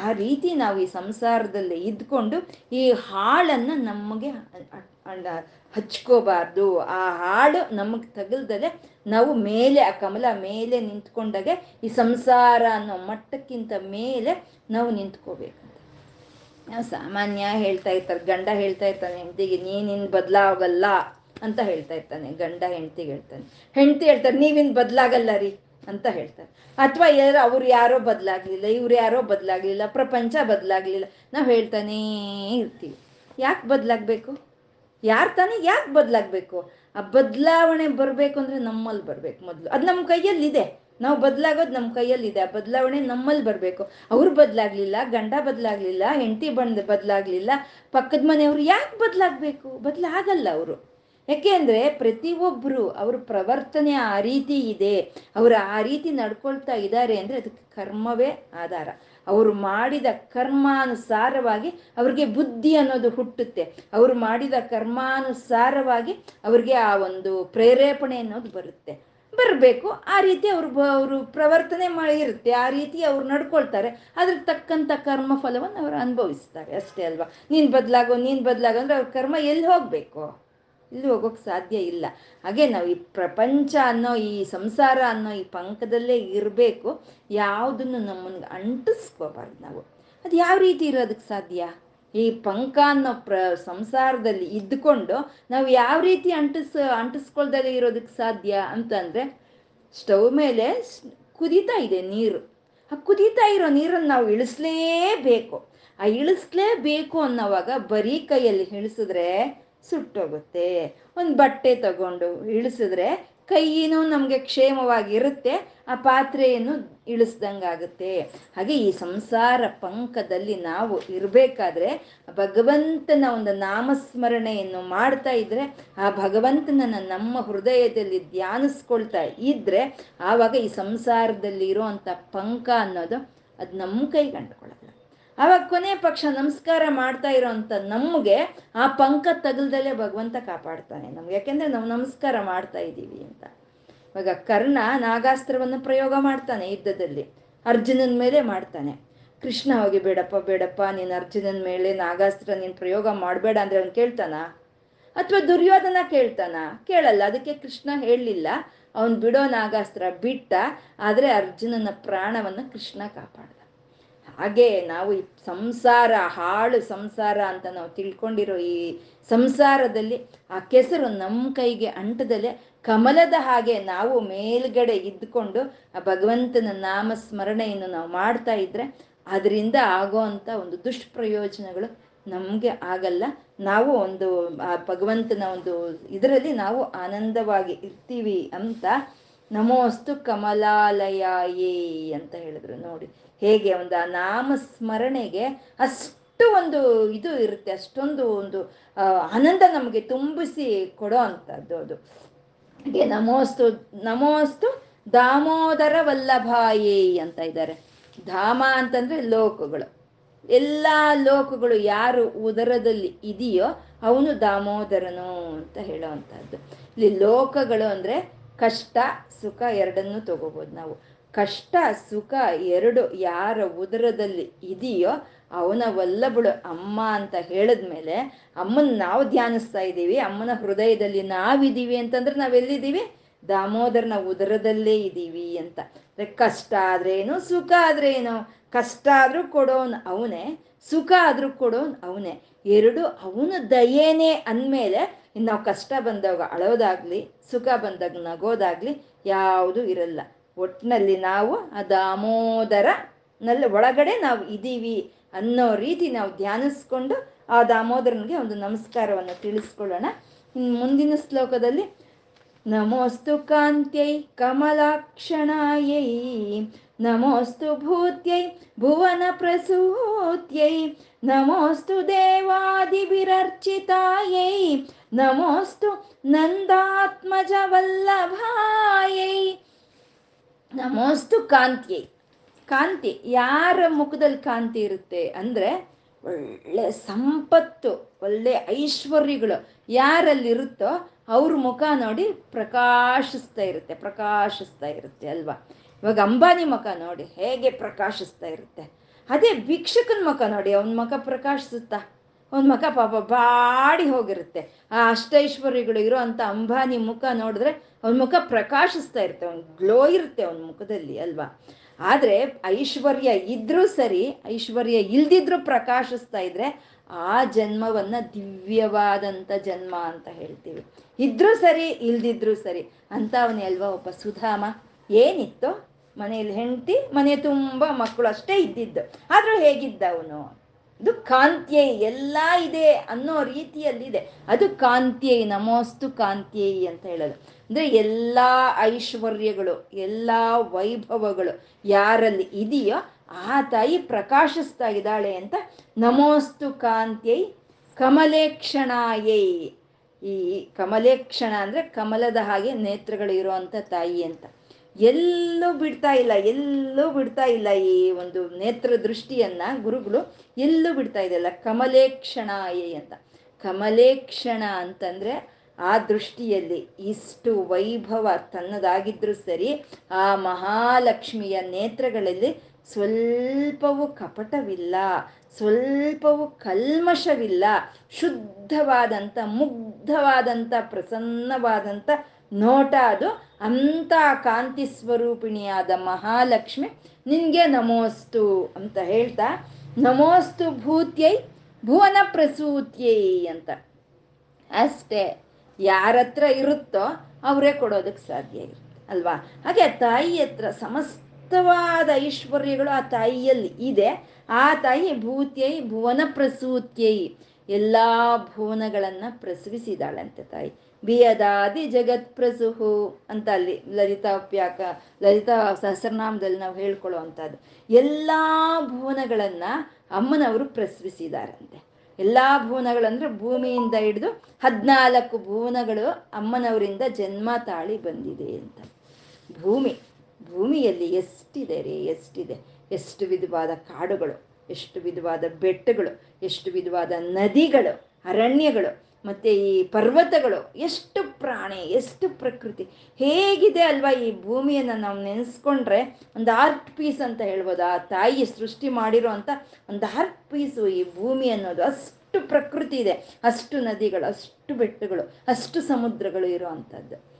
ಆ ರೀತಿ ನಾವು ಈ ಸಂಸಾರದಲ್ಲೇ ಇದ್ಕೊಂಡು ಈ ಹಾಳನ್ನು ನಮಗೆ ಹಚ್ಕೋಬಾರ್ದು. ಆ ಹಾಳು ನಮಗೆ ತಗಲ್ದಲೆ ನಾವು ಮೇಲೆ, ಆ ಕಮಲ ಮೇಲೆ ನಿಂತ್ಕೊಂಡಾಗೆ ಈ ಸಂಸಾರ ಅನ್ನೋ ಮಟ್ಟಕ್ಕಿಂತ ಮೇಲೆ ನಾವು ನಿಂತ್ಕೋಬೇಕು. ಸಾಮಾನ್ಯ ಹೇಳ್ತಾ ಇರ್ತಾರೆ, ಗಂಡ ಹೇಳ್ತಾ ಇರ್ತಾನೆ, ಹೆಂಡತಿಗೆ ನೀನಿನ್ ಬದಲಾಗಲ್ಲ ಅಂತ ಹೇಳ್ತಾ ಇರ್ತಾನೆ, ಗಂಡ ಹೆಂಡ್ತಿಗೆ ಹೇಳ್ತಾನೆ. ಹೆಂಡತಿ ಹೇಳ್ತಾರೆ, ನೀವಿನ್ ಬದಲಾಗಲ್ಲ ರೀ ಅಂತ ಹೇಳ್ತಾರೆ. ಅಥವಾ ಯಾರು, ಅವ್ರು ಯಾರೋ ಬದಲಾಗ್ಲಿಲ್ಲ, ಇವ್ರು ಯಾರೋ ಬದಲಾಗ್ಲಿಲ್ಲ, ಪ್ರಪಂಚ ಬದಲಾಗ್ಲಿಲ್ಲ, ನಾವು ಹೇಳ್ತಾನೇ ಇರ್ತೀವಿ. ಯಾಕೆ ಬದಲಾಗಬೇಕು? ಯಾರು ತಾನೇ ಯಾಕೆ ಬದಲಾಗಬೇಕು? ಆ ಬದಲಾವಣೆ ಬರಬೇಕು ಅಂದರೆ ನಮ್ಮಲ್ಲಿ ಬರಬೇಕು ಮೊದಲು. ಅದು ನಮ್ಮ ಕೈಯಲ್ಲಿದೆ. ನಾವು ಬದಲಾಗೋದು ನಮ್ಮ ಕೈಯಲ್ಲಿದೆ. ಆ ಬದಲಾವಣೆ ನಮ್ಮಲ್ಲಿ ಬರಬೇಕು. ಅವ್ರು ಬದಲಾಗ್ಲಿಲ್ಲ, ಗಂಡ ಬದಲಾಗ್ಲಿಲ್ಲ, ಹೆಂಡತಿ ಬಂದು ಬದಲಾಗ್ಲಿಲ್ಲ, ಪಕ್ಕದ ಮನೆಯವರು ಯಾಕೆ ಬದಲಾಗಬೇಕು? ಬದಲಾಗಲ್ಲ ಅವರು. ಯಾಕೆ ಅಂದರೆ ಪ್ರತಿಯೊಬ್ಬರು ಅವ್ರ ಪ್ರವರ್ತನೆ ಆ ರೀತಿ ಇದೆ. ಅವರು ಆ ರೀತಿ ನಡ್ಕೊಳ್ತಾ ಇದ್ದಾರೆ ಅಂದರೆ ಅದಕ್ಕೆ ಕರ್ಮವೇ ಆಧಾರ. ಅವರು ಮಾಡಿದ ಕರ್ಮಾನುಸಾರವಾಗಿ ಅವ್ರಿಗೆ ಬುದ್ಧಿ ಅನ್ನೋದು ಹುಟ್ಟುತ್ತೆ. ಅವರು ಮಾಡಿದ ಕರ್ಮಾನುಸಾರವಾಗಿ ಅವ್ರಿಗೆ ಆ ಒಂದು ಪ್ರೇರೇಪಣೆ ಅನ್ನೋದು ಬರುತ್ತೆ. ಬರಬೇಕು. ಆ ರೀತಿ ಅವರು ಅವರು ಪ್ರವರ್ತನೆ ಮಾಡಿರುತ್ತೆ ಆ ರೀತಿ ಅವ್ರು ನಡ್ಕೊಳ್ತಾರೆ. ಅದ್ರ ತಕ್ಕಂಥ ಕರ್ಮ ಫಲವನ್ನು ಅವರು ಅನುಭವಿಸ್ತಾರೆ ಅಷ್ಟೇ ಅಲ್ವಾ? ನೀನು ಬದಲಾಗೋ ನೀನು ಬದಲಾಗೋ ಅಂದರೆ ಅವ್ರ ಕರ್ಮ ಎಲ್ಲಿ ಹೋಗಬೇಕು? ಇಲ್ಲಿ ಹೋಗೋಕೆ ಸಾಧ್ಯ ಇಲ್ಲ. ಹಾಗೆ ನಾವು ಈ ಪ್ರಪಂಚ ಅನ್ನೋ ಈ ಸಂಸಾರ ಅನ್ನೋ ಈ ಪಂಕದಲ್ಲೇ ಇರಬೇಕು. ಯಾವುದನ್ನು ನಮ್ಮನ್ನು ಅಂಟಿಸ್ಕೋಬಾರ್ದು ನಾವು. ಅದು ಯಾವ ರೀತಿ ಇರೋದಕ್ಕೆ ಸಾಧ್ಯ? ಈ ಪಂಕ ಅನ್ನೋ ಪ್ರ ಸಂಸಾರದಲ್ಲಿ ಇದ್ದುಕೊಂಡು ನಾವು ಯಾವ ರೀತಿ ಅಂಟಿಸ್ ಅಂಟಿಸ್ಕೊಳ್ದಲ್ಲಿ ಇರೋದಕ್ಕೆ ಸಾಧ್ಯ ಅಂತಂದರೆ ಸ್ಟವ್ ಮೇಲೆ ಕುದೀತಾ ಇದೆ ನೀರು. ಆ ಕುದೀತಾ ಇರೋ ನೀರನ್ನು ನಾವು ಇಳಿಸ್ಲೇಬೇಕು. ಆ ಇಳಿಸ್ಲೇಬೇಕು ಅನ್ನೋವಾಗ ಬರೀ ಕೈಯಲ್ಲಿ ಇಳಿಸಿದ್ರೆ ಸುಟ್ಟೋಗುತ್ತೆ. ಒಂದು ಬಟ್ಟೆ ತಗೊಂಡು ಇಳಿಸಿದ್ರೆ ಕೈಯಿನೂ ನಮಗೆ ಕ್ಷೇಮವಾಗಿರುತ್ತೆ, ಆ ಪಾತ್ರೆಯನ್ನು ಇಳಿಸ್ದಂಗಾಗುತ್ತೆ. ಹಾಗೆ ಈ ಸಂಸಾರ ಪಂಕದಲ್ಲಿ ನಾವು ಇರಬೇಕಾದ್ರೆ, ಭಗವಂತನ ಒಂದು ನಾಮಸ್ಮರಣೆಯನ್ನು ಮಾಡ್ತಾ ಇದ್ರೆ, ಆ ಭಗವಂತನನ್ನ ನಮ್ಮ ಹೃದಯದಲ್ಲಿ ಧ್ಯಾನಿಸ್ಕೊಳ್ತಾ ಇದ್ರೆ, ಆವಾಗ ಈ ಸಂಸಾರದಲ್ಲಿ ಇರೋಂಥ ಪಂಕ ಅನ್ನೋದು ಅದು ನಮ್ಮ ಕೈ ಅಂಟ್ಕೊಳ್ಳಲ್ಲ ಆವಾಗ ಕೊನೆ ಪಕ್ಷ ನಮಸ್ಕಾರ ಮಾಡ್ತಾ ಇರೋಂಥ ನಮಗೆ ಆ ಪಂಕ ತಗಲ್ದಲ್ಲೇ ಭಗವಂತ ಕಾಪಾಡ್ತಾನೆ ನಮ್ಗೆ. ಯಾಕೆಂದ್ರೆ ನಾವು ನಮಸ್ಕಾರ ಮಾಡ್ತಾ ಇದ್ದೀವಿ ಅಂತ. ಇವಾಗ ಕರ್ಣ ನಾಗಾಸ್ತ್ರವನ್ನು ಪ್ರಯೋಗ ಮಾಡ್ತಾನೆ ಯುದ್ಧದಲ್ಲಿ. ಅರ್ಜುನನ ಮೇಲೆ ಮಾಡ್ತಾನೆ. ಕೃಷ್ಣ ಹೋಗಿ, ಬೇಡಪ್ಪ ಬೇಡಪ್ಪ, ನೀನು ಅರ್ಜುನನ ಮೇಲೆ ನಾಗಾಸ್ತ್ರ ನೀನು ಪ್ರಯೋಗ ಮಾಡಬೇಡ ಅಂದ್ರೆ ಅವ್ನು ಕೇಳ್ತಾನ? ಅಥವಾ ದುರ್ಯೋಧನ ಕೇಳ್ತಾನ? ಕೇಳಲ್ಲ. ಅದಕ್ಕೆ ಕೃಷ್ಣ ಹೇಳಲಿಲ್ಲ. ಅವನು ಬಿಡೋ ನಾಗಾಸ್ತ್ರ ಬಿಟ್ಟ, ಆದರೆ ಅರ್ಜುನನ ಪ್ರಾಣವನ್ನು ಕೃಷ್ಣ ಕಾಪಾಡ್ದ ಹಾಗೆ ನಾವು ಈ ಸಂಸಾರ, ಹಾಳು ಸಂಸಾರ ಅಂತ ನಾವು ತಿಳ್ಕೊಂಡಿರೋ ಈ ಸಂಸಾರದಲ್ಲಿ ಆ ಕೆಸರು ನಮ್ಮ ಕೈಗೆ ಅಂಟದಲ್ಲೇ ಕಮಲದ ಹಾಗೆ ನಾವು ಮೇಲ್ಗಡೆ ಇದ್ದುಕೊಂಡು ಆ ಭಗವಂತನ ನಾಮ ಸ್ಮರಣೆಯನ್ನು ನಾವು ಮಾಡ್ತಾ ಇದ್ರೆ ಅದರಿಂದ ಆಗೋ ಅಂಥ ಒಂದು ದುಷ್ಪ್ರಯೋಜನಗಳು ನಮಗೆ ಆಗಲ್ಲ. ನಾವು ಒಂದು, ಆ ಭಗವಂತನ ಒಂದು ಇದರಲ್ಲಿ ನಾವು ಆನಂದವಾಗಿ ಇರ್ತೀವಿ ಅಂತ ನಮೋಸ್ತು ಕಮಲಾಲಯ ಅಂತ ಹೇಳಿದ್ರು ನೋಡಿ. ಹೇಗೆ ಒಂದು ಆ ನಾಮಸ್ಮರಣೆಗೆ ಅಷ್ಟು ಒಂದು ಇದು ಇರುತ್ತೆ, ಅಷ್ಟೊಂದು ಒಂದು ಆನಂದ ನಮಗೆ ತುಂಬಿಸಿ ಕೊಡೋ ಅಂಥದ್ದು ಅದು. ಹಾಗೆ ನಮೋಸ್ತು ನಮೋಸ್ತು ದಾಮೋದರ ವಲ್ಲಭಾಯೇ ಅಂತ ಇದ್ದಾರೆ. ಧಾಮ ಅಂತಂದ್ರೆ ಲೋಕಗಳು. ಎಲ್ಲ ಲೋಕಗಳು ಯಾರು ಉದರದಲ್ಲಿ ಇದೆಯೋ ಅವನು ದಾಮೋದರನು ಅಂತ ಹೇಳೋವಂಥದ್ದು ಇಲ್ಲಿ ಲೋಕಗಳು ಅಂದರೆ ಕಷ್ಟ, ಸುಖ ಎರಡನ್ನೂ ತಗೋಬೋದು ನಾವು. ಕಷ್ಟ, ಸುಖ ಎರಡು ಯಾರ ಉದರದಲ್ಲಿ ಇದೆಯೋ ಅವನ ವಲ್ಲಭಳು ಅಮ್ಮ ಅಂತ ಹೇಳಿದ್ಮೇಲೆ ಅಮ್ಮನ ನಾವು ಧ್ಯಾನಿಸ್ತಾ ಇದ್ದೀವಿ, ಅಮ್ಮನ ಹೃದಯದಲ್ಲಿ ನಾವಿದ್ದೀವಿ ಅಂತಂದ್ರೆ ನಾವೆಲ್ಲಿದ್ದೀವಿ? ದಾಮೋದರನ ಉದರದಲ್ಲೇ ಇದ್ದೀವಿ ಅಂತ. ಕಷ್ಟ ಆದ್ರೇನು, ಸುಖ ಆದ್ರೇನು? ಕಷ್ಟ ಆದ್ರೂ ಕೊಡೋನು ಅವನೇ, ಸುಖ ಆದ್ರೂ ಕೊಡೋನ್ ಅವನೇ. ಎರಡು ಅವನ ದಯೇನೆ ಅಂದಮೇಲೆ ನಾವು ಕಷ್ಟ ಬಂದಾಗ ಅಳೋದಾಗ್ಲಿ, ಸುಖ ಬಂದಾಗ ನಗೋದಾಗ್ಲಿ ಯಾವುದು ಇರಲ್ಲ. ಒಟ್ಟಿನಲ್ಲಿ ನಾವು ಆ ದಾಮೋದರ ನಲ್ಲಿ ಒಳಗಡೆ ನಾವು ಇದ್ದೀವಿ ಅನ್ನೋ ರೀತಿ ನಾವು ಧ್ಯಾನಿಸ್ಕೊಂಡು ಆ ದಾಮೋದರನಿಗೆ ಒಂದು ನಮಸ್ಕಾರವನ್ನು ತಿಳಿಸ್ಕೊಳ್ಳೋಣ. ಮುಂದಿನ ಶ್ಲೋಕದಲ್ಲಿ, ನಮೋಸ್ತು ಕಾಂತ್ಯೈ ಕಮಲಾಕ್ಷಣಾಯೈ, ನಮೋಸ್ತು ಭೂತ್ಯೈ ಭುವನ ಪ್ರಸೂತ್ಯೈ ನಮೋಸ್ತು ದೇವಾದಿಭಿರರ್ಚಿತಾಯೈ, ನಮೋಸ್ತು ನಂದಾತ್ಮಜ ವಲ್ಲಭಾಯೈ ನಮೋಸ್ತು ಕಾಂತಿ. ಕಾಂತಿ, ಯಾರ ಮುಖದಲ್ಲಿ ಕಾಂತಿ ಇರುತ್ತೆ ಅಂದ್ರೆ ಒಳ್ಳೆ ಸಂಪತ್ತು, ಒಳ್ಳೆ ಐಶ್ವರ್ಯಗಳು ಯಾರಲ್ಲಿರುತ್ತೋ ಅವ್ರ ಮುಖ ನೋಡಿ ಪ್ರಕಾಶಿಸ್ತಾ ಇರುತ್ತೆ ಪ್ರಕಾಶಿಸ್ತಾ ಇರುತ್ತೆ ಅಲ್ವಾ? ಇವಾಗ ಅಂಬಾನಿ ಮುಖ ನೋಡಿ ಹೇಗೆ ಪ್ರಕಾಶಿಸ್ತಾ ಇರುತ್ತೆ? ಅದೇ ಭಿಕ್ಷಕನ ಮುಖ ನೋಡಿ, ಅವನ ಮುಖ ಪ್ರಕಾಶಿಸುತ್ತಾ? ಅವನ ಮುಖ ಪಾಪ ಬಾಡಿ ಹೋಗಿರುತ್ತೆ. ಆ ಅಷ್ಟೈಶ್ವರ್ಯಗಳು ಇರೋ ಅಂತ ಅಂಬಾನಿ ಮುಖ ನೋಡಿದ್ರೆ ಅವನ ಮುಖ ಪ್ರಕಾಶಿಸ್ತಾ ಇರುತ್ತೆ, ಅವ್ನ ಗ್ಲೋ ಇರುತ್ತೆ ಅವನ ಮುಖದಲ್ಲಿ ಅಲ್ವಾ? ಆದರೆ ಐಶ್ವರ್ಯ ಇದ್ರೂ ಸರಿ, ಐಶ್ವರ್ಯ ಇಲ್ದಿದ್ರೂ ಪ್ರಕಾಶಿಸ್ತಾ ಇದ್ರೆ ಆ ಜನ್ಮವನ್ನ ದಿವ್ಯವಾದಂಥ ಜನ್ಮ ಅಂತ ಹೇಳ್ತೀವಿ. ಇದ್ರೂ ಸರಿ, ಇಲ್ದಿದ್ರೂ ಸರಿ ಅಂತ ಅವನೇ ಅಲ್ವಾ ಒಬ್ಬ ಸುಧಾಮ? ಏನಿತ್ತು? ಮನೆಯಲ್ಲಿ ಹೆಂಡತಿ, ಮನೆ ತುಂಬ ಮಕ್ಕಳು ಅಷ್ಟೇ ಇದ್ದಿದ್ದು. ಆದರೂ ಹೇಗಿದ್ದ ಅವನು ಅದು ಕಾಂತ್ಯೈ ಎಲ್ಲ ಇದೆ ಅನ್ನೋ ರೀತಿಯಲ್ಲಿದೆ. ಅದು ಕಾಂತ್ಯೈ, ನಮೋಸ್ತು ಕಾಂತ್ಯೈ ಅಂತ ಹೇಳೋದು. ಅಂದ್ರೆ ಎಲ್ಲ ಐಶ್ವರ್ಯಗಳು, ಎಲ್ಲ ವೈಭವಗಳು ಯಾರಲ್ಲಿ ಇದೆಯೋ ಆ ತಾಯಿ ಪ್ರಕಾಶಿಸ್ತಾ ಇದ್ದಾಳೆ ಅಂತ ನಮೋಸ್ತು ಕಾಂತ್ಯೈ ಕಮಲೇಕ್ಷಣಾಯೈ. ಈ ಕಮಲೇಕ್ಷಣ ಅಂದ್ರೆ ಕಮಲದ ಹಾಗೆ ನೇತ್ರಗಳು ಇರುವಂತ ತಾಯಿ ಅಂತ. ಎಲ್ಲೂ ಬಿಡ್ತಾ ಇಲ್ಲ, ಎಲ್ಲೂ ಬಿಡ್ತಾ ಇಲ್ಲ ಈ ಒಂದು ನೇತ್ರ ದೃಷ್ಟಿಯನ್ನ ಗುರುಗಳು ಎಲ್ಲೂ ಬಿಡ್ತಾ ಇದೆಯಲ್ಲ ಕಮಲೇಕ್ಷಣಾಯೈ ಅಂತ. ಕಮಲೇಕ್ಷಣ ಅಂತಂದ್ರೆ ಆ ದೃಷ್ಟಿಯಲ್ಲಿ ಇಷ್ಟು ವೈಭವ ತನ್ನದಾಗಿದ್ರೂ ಸರಿ, ಆ ಮಹಾಲಕ್ಷ್ಮಿಯ ನೇತ್ರಗಳಲ್ಲಿ ಸ್ವಲ್ಪವೂ ಕಪಟವಿಲ್ಲ, ಸ್ವಲ್ಪವೂ ಕಲ್ಮಶವಿಲ್ಲ, ಶುದ್ಧವಾದಂಥ, ಮುಗ್ಧವಾದಂಥ, ಪ್ರಸನ್ನವಾದಂಥ ನೋಟ ಅದು ಅಂಥ ಕಾಂತಿ ಸ್ವರೂಪಿಣಿಯಾದ ಮಹಾಲಕ್ಷ್ಮಿ ನಿನ್ಗೆ ನಮೋಸ್ತು ಅಂತ ಹೇಳ್ತಾ, ನಮೋಸ್ತು ಭೂತ್ಯೈ ಭುವನ ಪ್ರಸೂತ್ಯೈ ಅಂತ. ಅಷ್ಟೇ, ಯಾರತ್ರ ಇರುತ್ತೋ ಅವರೇ ಕೊಡೋದಕ್ಕೆ ಸಾಧ್ಯ ಇರುತ್ತೆ, ಅಲ್ವಾ? ಹಾಗೆ ತಾಯಿ ಹತ್ರ ಸಮಸ್ತವಾದ ಐಶ್ವರ್ಯಗಳು ಆ ತಾಯಿಯಲ್ಲಿ ಇದೆ. ಆ ತಾಯಿ ಭೂತ್ಯೈ ಭುವನ ಪ್ರಸೂತ್ಯೈ, ಎಲ್ಲ ಭುವನಗಳನ್ನು ಪ್ರಸವಿಸಿದಾಳಂತೆ ತಾಯಿ. ಬಿಯದಾದಿ ಜಗತ್ ಪ್ರಸುಹು ಅಂತ ಅಲ್ಲಿ ಲಲಿತಾ ಪ್ಯಾಕ ಲಲಿತಾ ಸಹಸ್ರನಾಮದಲ್ಲಿ ನಾವು ಹೇಳ್ಕೊಳ್ಳೋ ಅಂಥದ್ದು ಎಲ್ಲ ಭುವನಗಳನ್ನ ಅಮ್ಮನವರು ಪ್ರಸವಿಸಿದಾರಂತೆ. ಎಲ್ಲ ಭುವನಗಳಂದ್ರೆ ಭೂಮಿಯಿಂದ ಹಿಡಿದು ಹದಿನಾಲ್ಕು ಭುವನಗಳು ಅಮ್ಮನವರಿಂದ ಜನ್ಮ ತಾಳಿ ಬಂದಿದೆ ಅಂತ. ಭೂಮಿ, ಭೂಮಿಯಲ್ಲಿ ಎಷ್ಟಿದೆ ರೀ, ಎಷ್ಟಿದೆ? ಎಷ್ಟು ವಿಧವಾದ ಕಾಡುಗಳು, ಎಷ್ಟು ವಿಧವಾದ ಬೆಟ್ಟಗಳು, ಎಷ್ಟು ವಿಧವಾದ ನದಿಗಳು, ಅರಣ್ಯಗಳು ಮತ್ತೆ ಈ ಪರ್ವತಗಳು, ಎಷ್ಟು ಪ್ರಾಣಿ, ಎಷ್ಟು ಪ್ರಕೃತಿ, ಹೇಗಿದೆ ಅಲ್ವಾ ಈ ಭೂಮಿಯನ್ನು ನಾವು ನೆನೆಸ್ಕೊಂಡ್ರೆ? ಒಂದು ಆರ್ಟ್ ಪೀಸ್ ಅಂತ ಹೇಳ್ಬೋದು. ಆ ತಾಯಿ ಸೃಷ್ಟಿ ಮಾಡಿರೋ ಅಂತ ಒಂದು ಆರ್ಟ್ ಪೀಸು ಈ ಭೂಮಿ ಅನ್ನೋದು. ಅಷ್ಟು ಪ್ರಕೃತಿ ಇದೆ. ಅಷ್ಟು ನದಿಗಳು, ಅಷ್ಟು ಬೆಟ್ಟಗಳು, ಅಷ್ಟು ಸಮುದ್ರಗಳು ಇರೋ ಅಂಥದ್ದು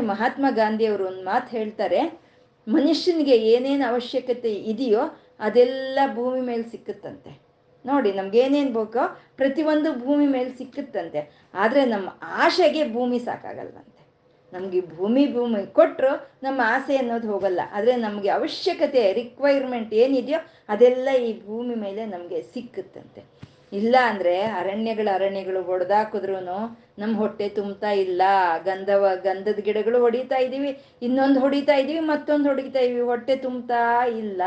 ಮಹಾತ್ಮ ಗಾಂಧಿಯವರು ಒಂದು ಮಾತು ಹೇಳ್ತಾರೆ, ಮನುಷ್ಯನಿಗೆ ಏನೇನು ಅವಶ್ಯಕತೆ ಇದೆಯೋ ಅದೆಲ್ಲ ಭೂಮಿ ಮೇಲೆ ಸಿಕ್ಕುತ್ತಂತೆ. ನೋಡಿ, ನಮ್ಗೆ ಏನೇನು ಬೇಕೋ ಪ್ರತಿಯೊಂದು ಭೂಮಿ ಮೇಲೆ ಸಿಕ್ಕುತ್ತಂತೆ. ಆದರೆ ನಮ್ಮ ಆಶೆಗೆ ಭೂಮಿ ಸಾಕಾಗಲ್ವಂತೆ. ನಮಗೆ ಭೂಮಿ ಭೂಮಿ ಕೊಟ್ಟರು ನಮ್ಮ ಆಸೆ ಅನ್ನೋದು ಹೋಗಲ್ಲ. ಆದರೆ ನಮಗೆ ಅವಶ್ಯಕತೆ ರಿಕ್ವೈರ್ಮೆಂಟ್ ಏನಿದೆಯೋ ಅದೆಲ್ಲ ಈ ಭೂಮಿ ಮೇಲೆ ನಮಗೆ ಸಿಕ್ಕುತ್ತಂತೆ. ಇಲ್ಲ ಅಂದ್ರೆ ಅರಣ್ಯಗಳ ಅರಣ್ಯಗಳು ಹೊಡೆದಾಕಿದ್ರು ನಮ್ಮ ಹೊಟ್ಟೆ ತುಂಬ್ತಾ ಇಲ್ಲ. ಗಂಧವ, ಗಂಧದ ಗಿಡಗಳು ಹೊಡಿತಾ ಇದೀವಿ ಇನ್ನೊಂದು ಹೊಡಿತಾ ಇದೀವಿ ಮತ್ತೊಂದು ಹೊಡಿತಾ ಇದೀವಿ ಹೊಟ್ಟೆ ತುಂಬ್ತಾ ಇಲ್ಲ.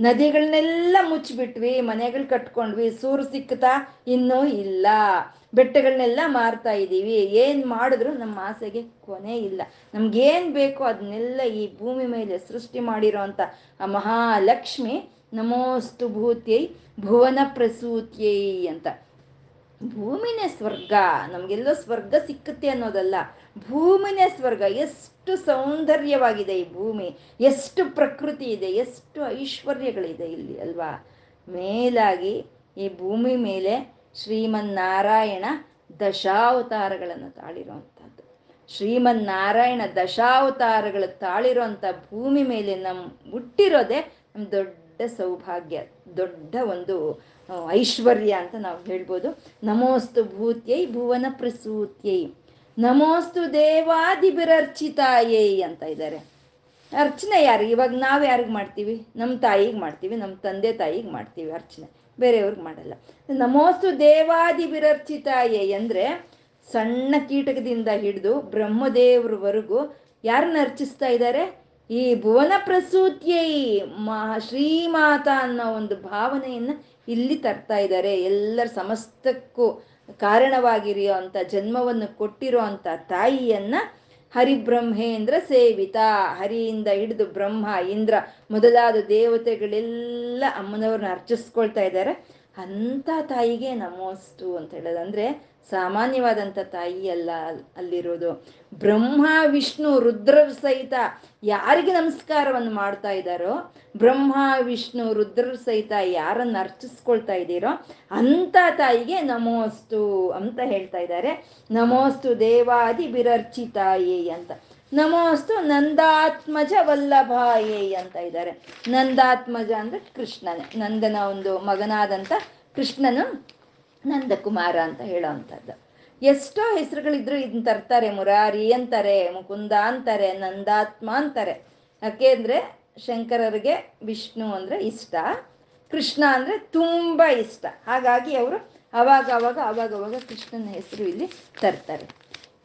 ನದಿಗಳನ್ನೆಲ್ಲ ಮುಚ್ಚಿಬಿಟ್ವಿ, ಮನೆಗಳು ಕಟ್ಕೊಂಡ್ವಿ, ಸೂರು ಸಿಕ್ಕತಾ ಇನ್ನೂ ಇಲ್ಲ. ಬೆಟ್ಟಗಳನ್ನೆಲ್ಲ ಮಾರ್ತಾ ಇದ್ದೀವಿ, ಏನು ಮಾಡಿದ್ರು ನಮ್ಮ ಆಸೆಗೆ ಕೊನೆ ಇಲ್ಲ. ನಮ್ಗೇನು ಬೇಕೋ ಅದನ್ನೆಲ್ಲ ಈ ಭೂಮಿ ಮೇಲೆ ಸೃಷ್ಟಿ ಮಾಡಿರೋ ಅಂಥ ಆ ಮಹಾಲಕ್ಷ್ಮಿ ನಮೋಸ್ತು ಭೂತ್ಯೈ ಭುವನ ಪ್ರಸೂತ್ಯೈ ಅಂತ. ಭೂಮಿನೇ ಸ್ವರ್ಗ, ನಮಗೆಲ್ಲೋ ಸ್ವರ್ಗ ಸಿಕ್ಕುತ್ತೆ ಅನ್ನೋದಲ್ಲ. ಭೂಮಿನೇ ಸ್ವರ್ಗ, ಎಷ್ಟು ಸೌಂದರ್ಯವಾಗಿದೆ ಈ ಭೂಮಿ, ಎಷ್ಟು ಪ್ರಕೃತಿ ಇದೆ, ಎಷ್ಟು ಐಶ್ವರ್ಯಗಳಿದೆ ಇಲ್ಲಿ ಅಲ್ವಾ? ಮೇಲಾಗಿ ಈ ಭೂಮಿ ಮೇಲೆ ಶ್ರೀಮನ್ನಾರಾಯಣ ದಶಾವತಾರಗಳನ್ನು ತಾಳಿರುವಂಥದ್ದು ಶ್ರೀಮನ್ನಾರಾಯಣ ದಶಾವತಾರಗಳು ತಾಳಿರುವಂಥ ಭೂಮಿ ಮೇಲೆ ನಮ್ಮ ಹುಟ್ಟಿರೋದೇ ನಮ್ಮ ದೊಡ್ಡ ಸೌಭಾಗ್ಯ, ದೊಡ್ಡ ಒಂದು ಐಶ್ವರ್ಯ ಅಂತ ನಾವು ಹೇಳ್ಬೋದು. ನಮೋಸ್ತು ಭೂತ್ಯೈ ಭುವನ ಪ್ರಸೂತ್ಯೈ, ನಮೋಸ್ತು ದೇವಾದಿಬಿರರ್ಚಿತಾಯೇ ಅಂತ ಇದ್ದಾರೆ. ಅರ್ಚನೆ ಯಾರು ಇವಾಗ ನಾವು ಯಾರಿಗೆ ಮಾಡ್ತೀವಿ? ನಮ್ಮ ತಾಯಿಗೆ ಮಾಡ್ತೀವಿ ನಮ್ಮ ತಂದೆ ತಾಯಿಗೆ ಮಾಡ್ತೀವಿ ಅರ್ಚನೆ. ಬೇರೆಯವ್ರಿಗೆ ಮಾಡಲ್ಲ. ನಮೋಸ್ತು ದೇವಾದಿ ಬಿರರ್ಚಿತಾಯೇ ಅಂದರೆ ಸಣ್ಣ ಕೀಟಕದಿಂದ ಹಿಡಿದು ಬ್ರಹ್ಮದೇವ್ರವರೆಗೂ ಯಾರನ್ನ ಅರ್ಚಿಸ್ತಾ ಇದ್ದಾರೆ? ಈ ಭುವನ ಪ್ರಸೂತಿಯೈ ಮಹ ಶ್ರೀಮಾತ ಅನ್ನೋ ಒಂದು ಭಾವನೆಯನ್ನು ಇಲ್ಲಿ ತರ್ತಾ ಇದ್ದಾರೆ. ಎಲ್ಲರ ಸಮಸ್ತಕ್ಕೂ ಕಾರಣವಾಗಿರೋ ಅಂಥ ಜನ್ಮವನ್ನು ಕೊಟ್ಟಿರೋ ಅಂಥ ತಾಯಿಯನ್ನ ಹರಿಬ್ರಹ್ಮೇಂದ್ರ ಸೇವಿತ. ಹರಿಯಿಂದ ಹಿಡಿದು ಬ್ರಹ್ಮ, ಇಂದ್ರ ಮೊದಲಾದ ದೇವತೆಗಳೆಲ್ಲ ಅಮ್ಮನವ್ರನ್ನ ಅರ್ಚಿಸ್ಕೊಳ್ತಾ ಇದ್ದಾರೆ. ಅಂಥ ತಾಯಿಗೆ ನಮೋಸ್ತು ಅಂತ ಹೇಳೋದು ಅಂದರೆ ಸಾಮಾನ್ಯವಾದಂಥ ತಾಯಿ ಅಲ್ಲ, ಅಲ್ಲಿರೋದು. ಬ್ರಹ್ಮ, ವಿಷ್ಣು, ರುದ್ರ ಸಹಿತ ಯಾರಿಗೆ ನಮಸ್ಕಾರವನ್ನು ಮಾಡ್ತಾ ಇದ್ದಾರೋ, ಬ್ರಹ್ಮ, ವಿಷ್ಣು, ರುದ್ರ ಸಹಿತ ಯಾರನ್ನು ಅರ್ಚಿಸ್ಕೊಳ್ತಾ ಇದ್ದೀರೋ, ಅಂಥ ತಾಯಿಗೆ ನಮೋಸ್ತು ಅಂತ ಹೇಳ್ತಾ ಇದ್ದಾರೆ. ನಮೋಸ್ತು ದೇವಾದಿ ಬಿರರ್ಚಿತಾಯೇ ಅಂತ. ನಮೋಸ್ತು ನಂದಾತ್ಮಜ ವಲ್ಲಭಾಯೇ ಅಂತ ಇದ್ದಾರೆ. ನಂದಾತ್ಮಜ ಅಂದ್ರೆ ಕೃಷ್ಣನೇ. ನಂದನ ಒಂದು ಮಗನಾದಂಥ ಕೃಷ್ಣನು ನಂದಕುಮಾರ ಅಂತ ಹೇಳೋವಂಥದ್ದು ಎಷ್ಟೋ ಹೆಸರುಗಳಿದ್ರು ಇದನ್ನ ತರ್ತಾರೆ, ಮುರಾರಿ ಅಂತಾರೆ, ಮುಕುಂದ ಅಂತಾರೆ, ನಂದಾತ್ಮ ಅಂತಾರೆ. ಯಾಕೆ ಅಂದರೆ ಶಂಕರರಿಗೆ ವಿಷ್ಣು ಅಂದರೆ ಇಷ್ಟ, ಕೃಷ್ಣ ಅಂದರೆ ತುಂಬ ಇಷ್ಟ. ಹಾಗಾಗಿ ಅವರು ಅವಾಗ ಅವಾಗ ಅವಾಗ ಅವಾಗ ಕೃಷ್ಣನ ಹೆಸರು ಇಲ್ಲಿ ತರ್ತಾರೆ.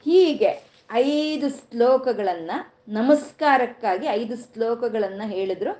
ಹೀಗೆ ಐದು ಶ್ಲೋಕಗಳನ್ನು, ನಮಸ್ಕಾರಕ್ಕಾಗಿ ಐದು ಶ್ಲೋಕಗಳನ್ನು ಹೇಳಿದ್ರು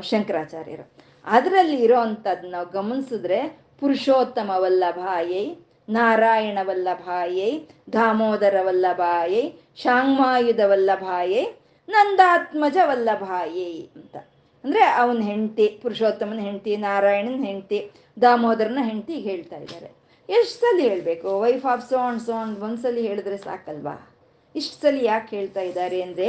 ಶಂಕರಾಚಾರ್ಯರು. ಅದರಲ್ಲಿ ಇರೋ ಅಂಥದ್ದು ನಾವು ಗಮನಿಸಿದ್ರೆ, ಪುರುಷೋತ್ತಮ ವಲ್ಲಭಾಯೈ, ನಾರಾಯಣ ವಲ್ಲಭಾಯೈ, ದಾಮೋದರ ವಲ್ಲಭಾಯೈ, ಶಾಂಗ್ಮಾಯುಧ ವಲ್ಲಭಾಯೈ, ನಂದಾತ್ಮಜ ವಲ್ಲಭಾಯೈ ಅಂತ. ಅಂದರೆ ಅವನ ಹೆಂಡತಿ, ಪುರುಷೋತ್ತಮನ ಹೆಂಡತಿ, ನಾರಾಯಣನ ಹೆಂಡತಿ, ದಾಮೋದರನ ಹೆಂಡತಿ ಹೇಳ್ತಾ ಇದ್ದಾರೆ. ಎಷ್ಟು ಸಲ ಹೇಳಬೇಕು ವೈಫ್ ಆಫ್ ಸೋಂಡ್ ಸೋಂಡ್ ಒಂದ್ಸಲಿ ಹೇಳಿದ್ರೆ ಸಾಕಲ್ವಾ? ಇಷ್ಟು ಸಲ ಯಾಕೆ ಹೇಳ್ತಾ ಇದ್ದಾರೆ ಅಂದರೆ,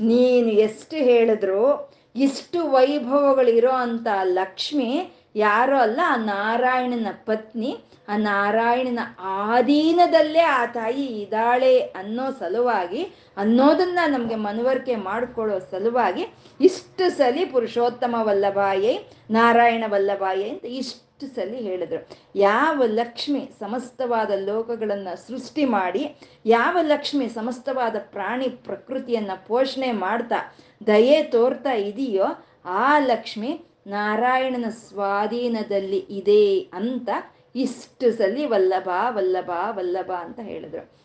ನೀನು ಎಷ್ಟು ಹೇಳಿದ್ರು, ಇಷ್ಟು ವೈಭವಗಳಿರೋ ಅಂಥ ಲಕ್ಷ್ಮಿ ಯಾರೋ ಅಲ್ಲ, ಆ ನಾರಾಯಣನ ಪತ್ನಿ, ಆ ನಾರಾಯಣನ ಆಧೀನದಲ್ಲೇ ಆ ತಾಯಿ ಇದ್ದಾಳೆ ಅನ್ನೋ ಸಲುವಾಗಿ, ಅನ್ನೋದನ್ನ ನಮಗೆ ಮನವರಿಕೆ ಮಾಡಿಕೊಳ್ಳೋ ಸಲುವಾಗಿ, ಇಷ್ಟು ಸಲಿ ಪುರುಷೋತ್ತಮ ವಲ್ಲಭಾಯೇ, ನಾರಾಯಣ ವಲ್ಲಭಾಯೇ ಅಂತ ಇಷ್ಟು ಸಲಿ ಹೇಳಿದ್ರು. ಯಾವ ಲಕ್ಷ್ಮಿ ಸಮಸ್ತವಾದ ಲೋಕಗಳನ್ನು ಸೃಷ್ಟಿ ಮಾಡಿ, ಯಾವ ಲಕ್ಷ್ಮಿ ಸಮಸ್ತವಾದ ಪ್ರಾಣಿ ಪ್ರಕೃತಿಯನ್ನು ಪೋಷಣೆ ಮಾಡ್ತಾ, ದಯೆ ತೋರ್ತಾ ಇದೆಯೋ, ಆ ಲಕ್ಷ್ಮಿ ನಾರಾಯಣನ ಸ್ವಾಧೀನದಲ್ಲಿ ಇದೆ ಅಂತ ಇಷ್ಟು ಸಲಿ ವಲ್ಲಭ ವಲ್ಲಭ ವಲ್ಲಭ ಅಂತ ಹೇಳಿದ್ರು.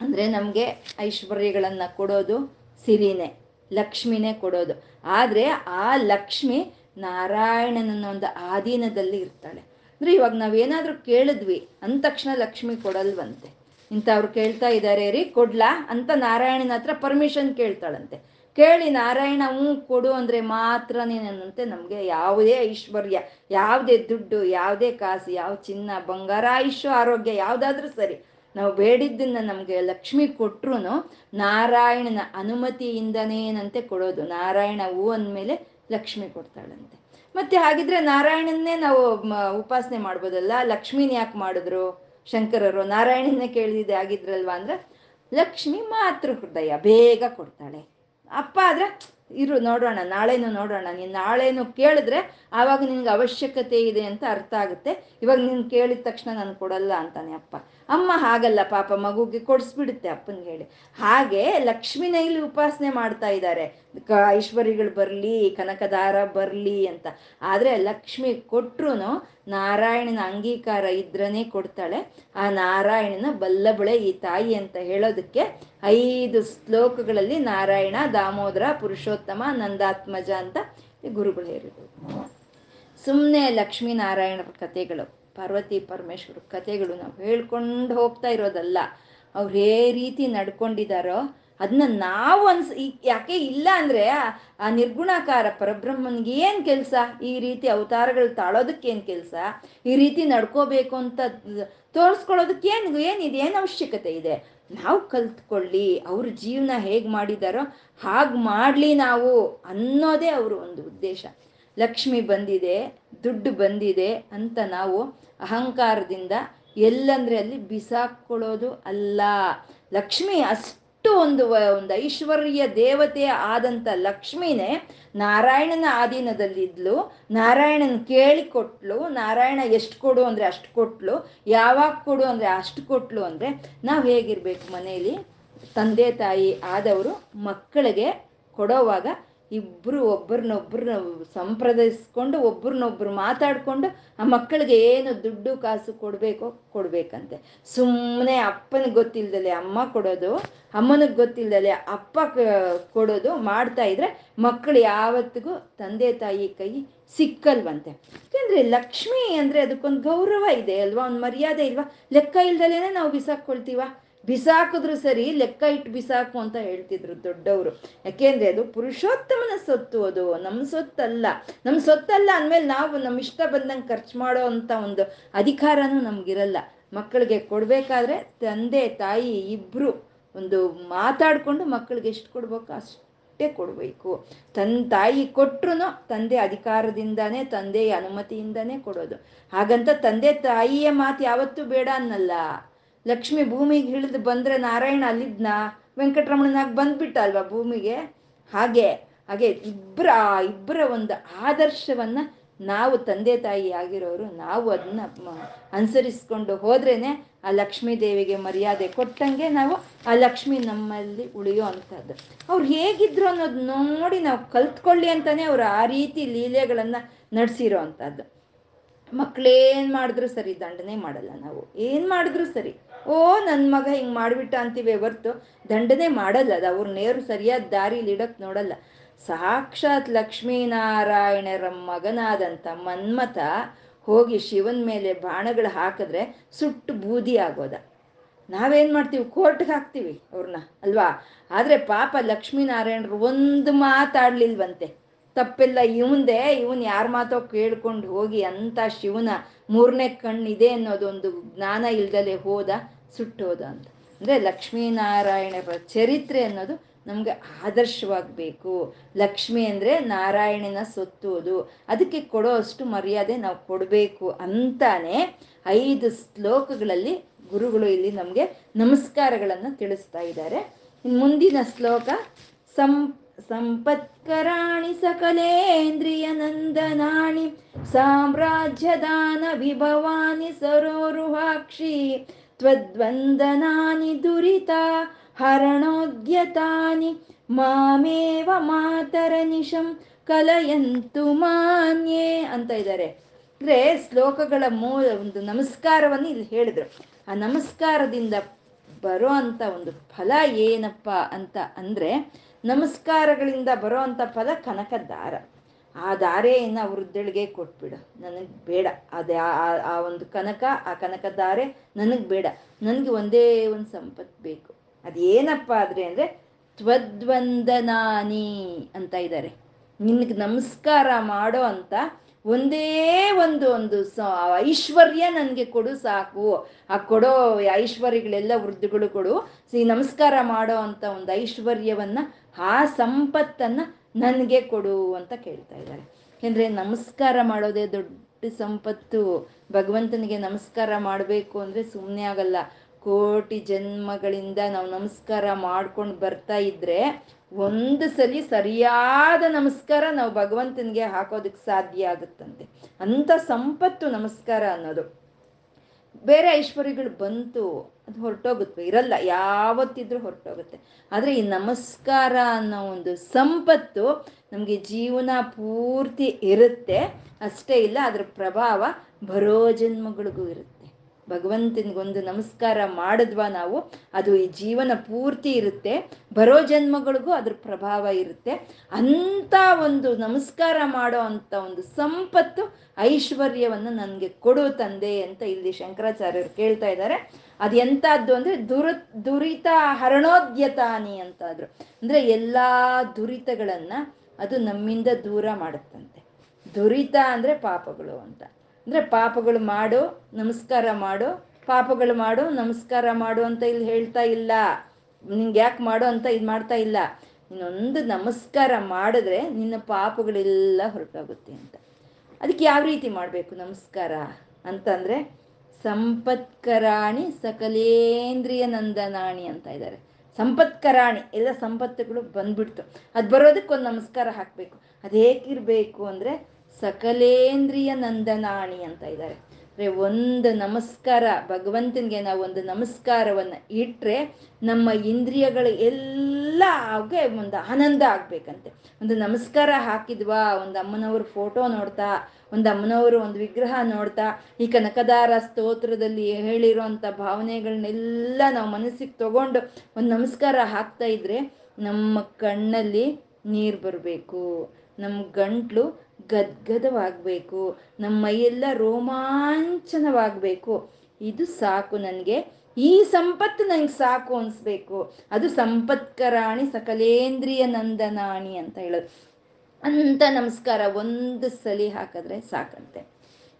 ಅಂದರೆ ನಮಗೆ ಐಶ್ವರ್ಯಗಳನ್ನು ಕೊಡೋದು ಸಿರಿನೇ, ಲಕ್ಷ್ಮಿನೇ ಕೊಡೋದು. ಆದರೆ ಆ ಲಕ್ಷ್ಮಿ ನಾರಾಯಣನ ಒಂದು ಆಧೀನದಲ್ಲಿ ಇರ್ತಾಳೆ. ಅಂದ್ರೆ ಇವಾಗ ನಾವೇನಾದ್ರೂ ಕೇಳಿದ್ವಿ, ಅಂದ ತಕ್ಷಣ ಲಕ್ಷ್ಮಿ ಕೊಡಲ್ವಂತೆ. ಇಂಥವ್ರು ಕೇಳ್ತಾ ಇದ್ದಾರೆ ರೀ ಕೊಡ್ಲಾ? ಅಂತ ನಾರಾಯಣನ ಹತ್ರ ಪರ್ಮಿಷನ್ ಕೇಳ್ತಾಳಂತೆ. ಕೇಳಿ, ನಾರಾಯಣ, ಹ್ಞೂ, ಕೊಡು ಅಂದರೆ ಮಾತ್ರನೇನಂತೆ ನಮಗೆ ಯಾವುದೇ ಐಶ್ವರ್ಯ, ಯಾವುದೇ ದುಡ್ಡು, ಯಾವುದೇ ಕಾಸು, ಯಾವ ಚಿನ್ನ, ಬಂಗಾರ, ಆಯುಷ್ಯ, ಆರೋಗ್ಯ ಯಾವುದಾದ್ರೂ ಸರಿ. ನಾವು ಬೇಡಿದ್ದನ್ನ ನಮಗೆ ಲಕ್ಷ್ಮಿ ಕೊಟ್ರು ನಾರಾಯಣನ ಅನುಮತಿಯಿಂದನೇನಂತೆ ಕೊಡೋದು. ನಾರಾಯಣ ಹೂ ಅಂದಮೇಲೆ ಲಕ್ಷ್ಮಿ ಕೊಡ್ತಾಳಂತೆ. ಮತ್ತೆ ಹಾಗಿದ್ರೆ ನಾರಾಯಣನ್ನೇ ನಾವು ಉಪಾಸನೆ ಮಾಡ್ಬೋದಲ್ಲ? ಲಕ್ಷ್ಮಿನ ಯಾಕೆ ಮಾಡಿದ್ರು? ಶಂಕರರು ನಾರಾಯಣನ್ನೇ ಕೇಳಿದೆ ಆಗಿದ್ರಲ್ವಾ ಅಂದ್ರೆ, ಲಕ್ಷ್ಮಿ ಮಾತೃ ಹೃದಯ, ಬೇಗ ಕೊಡ್ತಾಳೆ. ಅಪ್ಪ ಆದ್ರೆ, ಇರು, ನೋಡೋಣ, ನಾಳೆನು ನೋಡೋಣ. ನೀನು ನಾಳೆನು ಕೇಳಿದ್ರೆ ಆವಾಗ ನಿನ್ಗೆ ಅವಶ್ಯಕತೆ ಇದೆ ಅಂತ ಅರ್ಥ ಆಗುತ್ತೆ. ಇವಾಗ ನೀನು ಕೇಳಿದ ತಕ್ಷಣ ನಾನು ಕೊಡಲ್ಲ ಅಂತಾನೆ ಅಪ್ಪ. ಅಮ್ಮ ಹಾಗಲ್ಲ ಪಾಪ, ಮಗುಗೆ ಕೊಡಿಸ್ಬಿಡುತ್ತೆ ಅಪ್ಪನಿಗೆ ಹೇಳಿ. ಹಾಗೆ ಲಕ್ಷ್ಮಿನ ಇಲ್ಲಿ ಉಪಾಸನೆ ಮಾಡ್ತಾ ಇದ್ದಾರೆ. ಐಶ್ವರ್ಯಗಳು ಬರಲಿ, ಕನಕದಾರ ಬರಲಿ ಅಂತ. ಆದರೆ ಲಕ್ಷ್ಮಿ ಕೊಟ್ರು ನಾರಾಯಣನ ಅಂಗೀಕಾರ ಇದ್ರನೇ ಕೊಡ್ತಾಳೆ. ಆ ನಾರಾಯಣನ ಬಲ್ಲಬಳೆ ಈ ತಾಯಿ ಅಂತ ಹೇಳೋದಕ್ಕೆ ಐದು ಶ್ಲೋಕಗಳಲ್ಲಿ ನಾರಾಯಣ, ದಾಮೋದರ, ಪುರುಷೋತ್ತಮ, ನಂದಾತ್ಮಜ ಅಂತ ಗುರುಗಳು ಹೇಳಿದ್ರು ಸುಮ್ಮನೆ ಲಕ್ಷ್ಮೀನಾರಾಯಣರ ಕಥೆಗಳು. ಪಾರ್ವತಿ ಪರಮೇಶ್ವರ ಕಥೆಗಳು ನಾವು ಹೇಳ್ಕೊಂಡು ಹೋಗ್ತಾ ಇರೋದಲ್ಲ, ಅವ್ರು ಹೇ ರೀತಿ ನಡ್ಕೊಂಡಿದ್ದಾರೋ ಅದನ್ನ ನಾವು ಅನ್ಸ್ ಯಾಕೆ ಇಲ್ಲ ಅಂದರೆ ಆ ನಿರ್ಗುಣಾಕಾರ ಪರಬ್ರಹ್ಮನ್ಗೆ ಏನು ಕೆಲಸ? ಈ ರೀತಿ ಅವತಾರಗಳು ತಾಳೋದಕ್ಕೆ ಏನು ಕೆಲಸ? ಈ ರೀತಿ ನಡ್ಕೋಬೇಕು ಅಂತ ತೋರಿಸ್ಕೊಳ್ಳೋದಕ್ಕೆ ಏನು, ಏನಿದೆ? ಏನು ಅವಶ್ಯಕತೆ ಇದೆ? ನಾವು ಕಲ್ತ್ಕೊಳ್ಳಿ, ಅವ್ರ ಜೀವನ ಹೇಗೆ ಮಾಡಿದಾರೋ ಹಾಗೆ ಮಾಡಲಿ ನಾವು ಅನ್ನೋದೇ ಅವರು ಒಂದು ಉದ್ದೇಶ. ಲಕ್ಷ್ಮಿ ಬಂದಿದೆ ದುಡ್ಡು ಬಂದಿದೆ ಅಂತ ನಾವು ಅಹಂಕಾರದಿಂದ ಎಲ್ಲಂದ್ರೆ ಅಲ್ಲಿ ಬಿಸಾಕೊಳ್ಳೋದು ಅಲ್ಲ. ಲಕ್ಷ್ಮಿ ಅಷ್ಟು ಒಂದು ಒಂದು ಐಶ್ವರ್ಯ ದೇವತೆ ಆದಂಥ ಲಕ್ಷ್ಮಿನೇ ನಾರಾಯಣನ ಆಧೀನದಲ್ಲಿದ್ಲು. ನಾರಾಯಣನ ಕೇಳಿಕೊಟ್ಲು. ನಾರಾಯಣ ಎಷ್ಟು ಕೊಡು ಅಂದರೆ ಅಷ್ಟು ಕೊಟ್ಲು. ಯಾವಾಗ ಕೊಡು ಅಂದರೆ ಅಷ್ಟು ಕೊಟ್ಲು ಅಂದರೆ ನಾವು ಹೇಗಿರ್ಬೇಕು ಮನೆಯಲ್ಲಿ ತಂದೆ ತಾಯಿ ಆದವರು ಮಕ್ಕಳಿಗೆ ಕೊಡೋವಾಗ ಇಬ್ಬರು ಒಬ್ಬರನ್ನೊಬ್ಬರು ಸಂಪ್ರದಾಯಿಸ್ಕೊಂಡು, ಒಬ್ರನ್ನೊಬ್ರು ಮಾತಾಡಿಕೊಂಡು ಆ ಮಕ್ಕಳಿಗೆ ಏನು ದುಡ್ಡು ಕಾಸು ಕೊಡಬೇಕೋ ಕೊಡಬೇಕಂತೆ. ಸುಮ್ಮನೆ ಅಪ್ಪನಿಗೆ ಗೊತ್ತಿಲ್ದಲೆ ಅಮ್ಮ ಕೊಡೋದು, ಅಮ್ಮನಿಗೆ ಗೊತ್ತಿಲ್ದಲೆ ಅಪ್ಪ ಕೊಡೋದು ಮಾಡ್ತಾ ಇದ್ರೆ ಮಕ್ಕಳು ಯಾವತ್ತಿಗೂ ತಂದೆ ತಾಯಿ ಕೈ ಸಿಕ್ಕಲ್ವಂತೆ. ಯಾಕೆಂದ್ರೆ ಲಕ್ಷ್ಮಿ ಅಂದ್ರೆ ಅದಕ್ಕೊಂದು ಗೌರವ ಇದೆ ಅಲ್ವಾ? ಒಂದು ಮರ್ಯಾದೆ ಇಲ್ವಾ? ಲೆಕ್ಕ ಇಲ್ದಲೇನೆ ನಾವು ಬಿಸಾಕೊಳ್ತೀವ ಬಿಸಾಕಿದ್ರು ಸರಿ, ಲೆಕ್ಕ ಇಟ್ಟು ಬಿಸಾಕು ಅಂತ ಹೇಳ್ತಿದ್ರು ದೊಡ್ಡವರು. ಯಾಕೆಂದ್ರೆ ಅದು ಪುರುಷೋತ್ತಮನ ಸೊತ್ತು ಅದು ನಮ್ಮ ಸೊತ್ತಲ್ಲ. ನಮ್ಮ ಸೊತ್ತಲ್ಲ ಅಂದಮೇಲೆ ನಾವು ನಮ್ಮ ಇಷ್ಟ ಬಂದಂಗೆ ಖರ್ಚು ಮಾಡೋ ಅಂತ ಒಂದು ಅಧಿಕಾರನೂ ನಮ್ಗಿರಲ್ಲ. ಮಕ್ಕಳಿಗೆ ಕೊಡ್ಬೇಕಾದ್ರೆ ತಂದೆ, ತಾಯಿ, ಇಬ್ರು ಒಂದು ಮಾತಾಡ್ಕೊಂಡು ಮಕ್ಕಳಿಗೆ ಎಷ್ಟು ಕೊಡ್ಬೇಕು ಅಷ್ಟೇ ಕೊಡಬೇಕು. ತನ್ನ ತಾಯಿ ಕೊಟ್ರು ತಂದೆ ಅಧಿಕಾರದಿಂದಾನೇ, ತಂದೆಯ ಅನುಮತಿಯಿಂದಾನೇ ಕೊಡೋದು. ಹಾಗಂತ ತಂದೆ ತಾಯಿಯ ಮಾತು ಯಾವತ್ತೂ ಬೇಡ ಅನ್ನಲ್ಲ. ಲಕ್ಷ್ಮಿ ಭೂಮಿಗೆ ಇಳಿದು ಬಂದ್ರೆ ನಾರಾಯಣ ಅಲ್ಲಿದ್ನ? ವೆಂಕಟರಮಣನಾಗಿ ಬಂದ್ಬಿಟ್ಟ ಅಲ್ವಾ ಭೂಮಿಗೆ? ಹಾಗೆ ಹಾಗೆ ಇಬ್ಬರ ಇಬ್ಬರ ಒಂದು ಆದರ್ಶವನ್ನ ನಾವು ತಂದೆ ತಾಯಿ ಆಗಿರೋರು, ನಾವು ಅದನ್ನ ಅನುಸರಿಸ್ಕೊಂಡು ಹೋದ್ರೇನೆ ಆ ಲಕ್ಷ್ಮೀ ದೇವಿಗೆ ಮರ್ಯಾದೆ ಕೊಟ್ಟಂಗೆ ನಾವು ಆ ಲಕ್ಷ್ಮಿ ನಮ್ಮಲ್ಲಿ ಉಳಿಯೋ ಅಂಥದ್ದು. ಅವ್ರು ಹೇಗಿದ್ರು ಅನ್ನೋದು ನೋಡಿ ನಾವು ಕಲ್ತ್ಕೊಳ್ಳಿ ಅಂತಾನೆ ಅವ್ರು ಆ ರೀತಿ ಲೀಲೆಗಳನ್ನ ನಡೆಸಿರೋ ಅಂಥದ್ದು. ಮಕ್ಳೇನ್ ಮಾಡಿದ್ರು ಸರಿ, ದಂಡನೆ ಮಾಡಲ್ಲ ನಾವು. ಏನ್ ಮಾಡಿದ್ರು ಸರಿ? ಓ ನನ್ನ ಮಗ ಹಿಂಗ್ ಮಾಡ್ಬಿಟ್ಟ ಅಂತೀವಿ ಹೊರ್ತು ದಂಡನೆ ಮಾಡಲ್ಲ, ಅದು ಅವ್ರ ನೇರು ಸರಿಯಾದ ದಾರಿಲಿ ಇಡಕ್ ನೋಡಲ್ಲ. ಸಾಕ್ಷಾತ್ ಲಕ್ಷ್ಮೀನಾರಾಯಣರ ಮಗನಾದಂಥ ಮನ್ಮಥ ಹೋಗಿ ಶಿವನ್ ಮೇಲೆ ಬಾಣಗಳು ಹಾಕಿದ್ರೆ ಸುಟ್ಟು ಬೂದಿ ಆಗೋದ. ನಾವೇನ್ ಮಾಡ್ತೀವಿ? ಕೋರ್ಟ್ಗೆ ಹಾಕ್ತೀವಿ ಅವ್ರನ್ನ ಅಲ್ವಾ? ಆದ್ರೆ ಪಾಪ ಲಕ್ಷ್ಮೀನಾರಾಯಣರು ಒಂದು ಮಾತಾಡ್ಲಿಲ್ವಂತೆ. ತಪ್ಪೆಲ್ಲ, ಇವಂದೆ, ಇವನ್ ಯಾರ ಮಾತೋ ಕೇಳ್ಕೊಂಡು ಹೋಗಿ ಅಂತ ಶಿವನ ಮೂರನೇ ಕಣ್ಣಿದೆ ಅನ್ನೋದೊಂದು ಜ್ಞಾನ ಇಲ್ದಲೆ ಹೋದ ಸುಟ್ಟೋದ ಅಂತ. ಅಂದ್ರೆ ಲಕ್ಷ್ಮೀನಾರಾಯಣರ ಚರಿತ್ರೆ ಅನ್ನೋದು ನಮ್ಗೆ ಆದರ್ಶವಾಗಬೇಕು. ಲಕ್ಷ್ಮಿ ಅಂದ್ರೆ ನಾರಾಯಣನ ಸೊತ್ತೋದು ಅದಕ್ಕೆ ಕೊಡೋ ಅಷ್ಟು ಮರ್ಯಾದೆ ನಾವು ಕೊಡಬೇಕು ಅಂತಾನೆ ಐದು ಶ್ಲೋಕಗಳಲ್ಲಿ ಗುರುಗಳು ಇಲ್ಲಿ ನಮಗೆ ನಮಸ್ಕಾರಗಳನ್ನು ತಿಳಿಸ್ತಾ ಇದ್ದಾರೆ. ಮುಂದಿನ ಶ್ಲೋಕ ಸಂ ಸಂಪತ್ಕರಾಣಿ ಸಕಲೇಂದ್ರಿಯ ನಂದನಾಣಿ, ಸಾಮ್ರಾಜ್ಯದಾನ ವಿಭವಾನಿ ಸರೋರುಹಾಕ್ಷಿ, ತ್ವದ್ವಂದನಾನಿ ದುರಿತ ಹರಣೋದ್ಯತಾನಿ, ಮಾಮೇವ ಮಾತರ ನಿಶಂ ಕಲಯಂತು ಮಾನ್ಯೇ ಅಂತ ಇದ್ದಾರೆ. ಅಂದ್ರೆ ಶ್ಲೋಕಗಳ ಮೂ, ಒಂದು ನಮಸ್ಕಾರವನ್ನು ಇಲ್ಲಿ ಹೇಳಿದ್ರು. ಆ ನಮಸ್ಕಾರದಿಂದ ಬರೋ ಅಂತ ಒಂದು ಫಲ ಏನಪ್ಪ ಅಂತ ಅಂದ್ರೆ ನಮಸ್ಕಾರಗಳಿಂದ ಬರೋ ಪದ ಕನಕ ದಾರ ಆ ದಾರೆಯನ್ನು ವೃದ್ಧಳಿಗೆ ಕೊಟ್ಬಿಡು. ನನಗೆ ಬೇಡ. ಅದೇ ಆ ಒಂದು ಕನಕ, ಆ ಕನಕ ದಾರೆ ನನಗೆ ಬೇಡ. ನನಗೆ ಒಂದೇ ಒಂದು ಸಂಪತ್ತು ಬೇಕು. ಅದೇನಪ್ಪ ಆದ್ರೆ ಅಂದರೆ ತ್ವದ್ವಂದನಾನಿ ಅಂತ ಇದ್ದಾರೆ ನಿನಗೆ ನಮಸ್ಕಾರ ಮಾಡೋ ಅಂತ ಒಂದೇ ಒಂದು ಒಂದು ಐಶ್ವರ್ಯ ನನಗೆ ಕೊಡು ಸಾಕು. ಆ ಕೊಡೋ ಐಶ್ವರ್ಯಗಳೆಲ್ಲ ವೃದ್ಧಗಳು ಕೊಡು. ಸಿ, ನಮಸ್ಕಾರ ಮಾಡೋ ಅಂತ ಒಂದು ಐಶ್ವರ್ಯವನ್ನ ಆ ಸಂಪತ್ತನ್ನ ನನಗೆ ಕೊಡು ಅಂತ ಕೇಳ್ತಾ ಇದ್ದಾರೆ. ಯಾಕೆಂದ್ರೆ ನಮಸ್ಕಾರ ಮಾಡೋದೇ ದೊಡ್ಡ ಸಂಪತ್ತು. ಭಗವಂತನಿಗೆ ನಮಸ್ಕಾರ ಮಾಡಬೇಕು ಅಂದ್ರೆ ಸುಮ್ಮನೆ ಆಗಲ್ಲ. ಕೋಟಿ ಜನ್ಮಗಳಿಂದ ನಾವು ನಮಸ್ಕಾರ ಮಾಡ್ಕೊಂಡು ಬರ್ತಾ ಇದ್ರೆ ಒಂದು ಸಲಿ ಸರಿಯಾದ ನಮಸ್ಕಾರ ನಾವು ಭಗವಂತನಿಗೆ ಹಾಕೋದಕ್ಕೆ ಸಾಧ್ಯ ಆಗುತ್ತಂತೆ. ಅಂತ ಸಂಪತ್ತು ನಮಸ್ಕಾರ ಅನ್ನೋದು. ಬೇರೆ ಐಶ್ವರ್ಯಗಳು ಬಂತು ಅದು ಹೊರಟೋಗುತ್ತೆ, ಇರಲ್ಲ, ಯಾವತ್ತಿದ್ರೂ ಹೊರಟೋಗುತ್ತೆ. ಆದರೆ ಈ ನಮಸ್ಕಾರ ಅನ್ನೋ ಒಂದು ಸಂಪತ್ತು ನಮಗೆ ಜೀವನ ಪೂರ್ತಿ ಇರುತ್ತೆ. ಅಷ್ಟೇ ಇಲ್ಲ, ಅದ್ರ ಪ್ರಭಾವ ಬರೋ ಜನ್ಮಗಳಿಗೂ ಇರುತ್ತೆ. ಭಗವಂತನಿಗೊಂದು ನಮಸ್ಕಾರ ಮಾಡಿದ್ವಾ ನಾವು, ಅದು ಈ ಜೀವನ ಪೂರ್ತಿ ಇರುತ್ತೆ. ಬರೋ ಜನ್ಮಗಳಿಗೂ ಅದ್ರ ಪ್ರಭಾವ ಇರುತ್ತೆ. ಅಂಥ ಒಂದು ನಮಸ್ಕಾರ ಮಾಡೋ ಅಂಥ ಒಂದು ಸಂಪತ್ತು ಐಶ್ವರ್ಯವನ್ನು ನನಗೆ ಕೊಡು ತಂದೆ ಅಂತ ಇಲ್ಲಿ ಶಂಕರಾಚಾರ್ಯರು ಕೇಳ್ತಾ ಇದ್ದಾರೆ. ಅದು ಎಂಥದ್ದು ಅಂದರೆ ದುರ ದುರಿತ ಹರಣೋದ್ಯತಾನಿ ಅಂತಾದ್ರು. ಅಂದರೆ ಎಲ್ಲ ದುರಿತಗಳನ್ನು ಅದು ನಮ್ಮಿಂದ ದೂರ ಮಾಡುತ್ತಂತೆ. ದುರಿತ ಅಂದರೆ ಪಾಪಗಳು ಅಂತ. ಅಂದರೆ ಪಾಪಗಳು ಮಾಡು, ನಮಸ್ಕಾರ ಮಾಡು, ಪಾಪಗಳು ಮಾಡು, ನಮಸ್ಕಾರ ಮಾಡು ಅಂತ ಇಲ್ಲಿ ಹೇಳ್ತಾ ಇಲ್ಲ. ನಿಂಗೆ ಯಾಕೆ ಮಾಡು ಅಂತ ಇದು ಮಾಡ್ತಾ ಇಲ್ಲ. ಇನ್ನೊಂದು ನಮಸ್ಕಾರ ಮಾಡಿದ್ರೆ ನಿನ್ನ ಪಾಪಗಳೆಲ್ಲ ಹೊರಟೋಗುತ್ತೆ ಅಂತ. ಅದಕ್ಕೆ ಯಾವ ರೀತಿ ಮಾಡಬೇಕು ನಮಸ್ಕಾರ ಅಂತಂದರೆ ಸಂಪತ್ಕರಾಣಿ ಸಕಲೇಂದ್ರಿಯ ನಂದನಾಣಿ ಅಂತ ಇದ್ದಾರೆ. ಸಂಪತ್ಕರಾಣಿ, ಎಲ್ಲ ಸಂಪತ್ತುಗಳು ಬಂದ್ಬಿಡ್ತು. ಅದು ಬರೋದಕ್ಕೊಂದು ನಮಸ್ಕಾರ ಹಾಕಬೇಕು. ಅದು ಅಂದರೆ ಸಕಲೇಂದ್ರಿಯ ನಂದನಾಣಿ ಅಂತ ಇದ್ದಾರೆ. ಅಂದರೆ ಒಂದು ನಮಸ್ಕಾರ, ಭಗವಂತನಿಗೆ ನಾವು ಒಂದು ನಮಸ್ಕಾರವನ್ನು ಇಟ್ಟರೆ ನಮ್ಮ ಇಂದ್ರಿಯಗಳು ಎಲ್ಲ ಅವಕ್ಕೆ ಒಂದು ಆನಂದ ಆಗ್ಬೇಕಂತೆ. ಒಂದು ನಮಸ್ಕಾರ ಹಾಕಿದ್ವಾ, ಒಂದು ಅಮ್ಮನವ್ರ ಫೋಟೋ ನೋಡ್ತಾ, ಒಂದು ಅಮ್ಮನವರು ಒಂದು ವಿಗ್ರಹ ನೋಡ್ತಾ, ಈ ಕನಕದಾರ ಸ್ತೋತ್ರದಲ್ಲಿ ಹೇಳಿರೋಂಥ ಭಾವನೆಗಳನ್ನೆಲ್ಲ ನಾವು ಮನಸ್ಸಿಗೆ ತಗೊಂಡು ಒಂದು ನಮಸ್ಕಾರ ಹಾಕ್ತಾ ಇದ್ರೆ ನಮ್ಮ ಕಣ್ಣಲ್ಲಿ ನೀರು ಬರಬೇಕು. ನಮ್ಮ ಗಂಟ್ಲು ಗದ್ಗದವಾಗಬೇಕು. ನಮ್ಮ ಮೈಯೆಲ್ಲ ರೋಮಾಂಚನವಾಗಬೇಕು. ಇದು ಸಾಕು ನನಗೆ. ಈ ಸಂಪತ್ತು ನಂಗೆ ಸಾಕು ಅನಿಸ್ಬೇಕು. ಅದು ಸಂಪತ್ಕರಾಣಿ ಸಕಲೇಂದ್ರಿಯ ನಂದನಾಣಿ ಅಂತ ಹೇಳೋದು. ಅಂತ ನಮಸ್ಕಾರ ಒಂದು ಸಲಿ ಹಾಕಿದ್ರೆ ಸಾಕಂತೆ.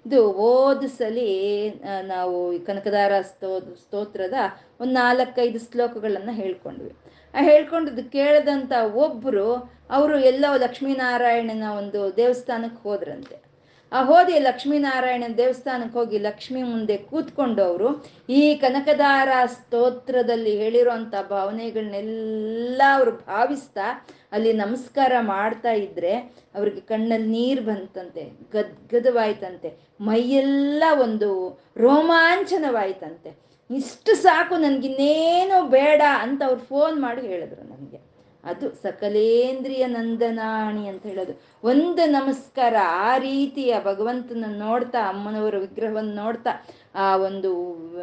ಇದು ಓದು ಸಲಿ ನಾವು ಕನಕದಾರ ಸ್ತೋ, ಸ್ತೋತ್ರದ ಒಂದು ನಾಲ್ಕೈದು ಶ್ಲೋಕಗಳನ್ನು ಹೇಳ್ಕೊಂಡ್ವಿ. ಆ ಹೇಳ್ಕೊಂಡದ್ದು ಕೇಳಿದಂಥ ಒಬ್ಬರು ಅವರು ಎಲ್ಲೋ ಲಕ್ಷ್ಮೀನಾರಾಯಣನ ಒಂದು ದೇವಸ್ಥಾನಕ್ಕೆ ಹೋದ್ರಂತೆ. ಆ ಹೋದಿ ಲಕ್ಷ್ಮೀನಾರಾಯಣ ದೇವಸ್ಥಾನಕ್ಕೆ ಹೋಗಿ ಲಕ್ಷ್ಮಿ ಮುಂದೆ ಕೂತ್ಕೊಂಡು ಅವರು ಈ ಕನಕದಾರ ಸ್ತೋತ್ರದಲ್ಲಿ ಹೇಳಿರೋಂಥ ಭಾವನೆಗಳನ್ನೆಲ್ಲ ಅವರು ಭಾವಿಸ್ತಾ ಅಲ್ಲಿ ನಮಸ್ಕಾರ ಮಾಡ್ತಾ ಇದ್ರೆ ಅವ್ರಿಗೆ ಕಣ್ಣಲ್ಲಿ ನೀರು ಬಂತಂತೆ, ಗದ್ಗದವಾಯ್ತಂತೆ, ಮೈಯೆಲ್ಲ ಒಂದು ರೋಮಾಂಚನವಾಯ್ತಂತೆ. ಇಷ್ಟು ಸಾಕು, ನನಗಿನ್ನೇನೋ ಬೇಡ ಅಂತ ಅವ್ರು ಫೋನ್ ಮಾಡಿ ಹೇಳಿದ್ರು ನನಗೆ. ಅದು ಸಕಲೇಂದ್ರಿಯ ನಂದನಾಣಿ ಅಂತ ಹೇಳೋದು. ಒಂದು ನಮಸ್ಕಾರ, ಆ ರೀತಿಯ ಭಗವಂತನ ನೋಡ್ತಾ, ಅಮ್ಮನವರ ವಿಗ್ರಹವನ್ನು ನೋಡ್ತಾ, ಆ ಒಂದು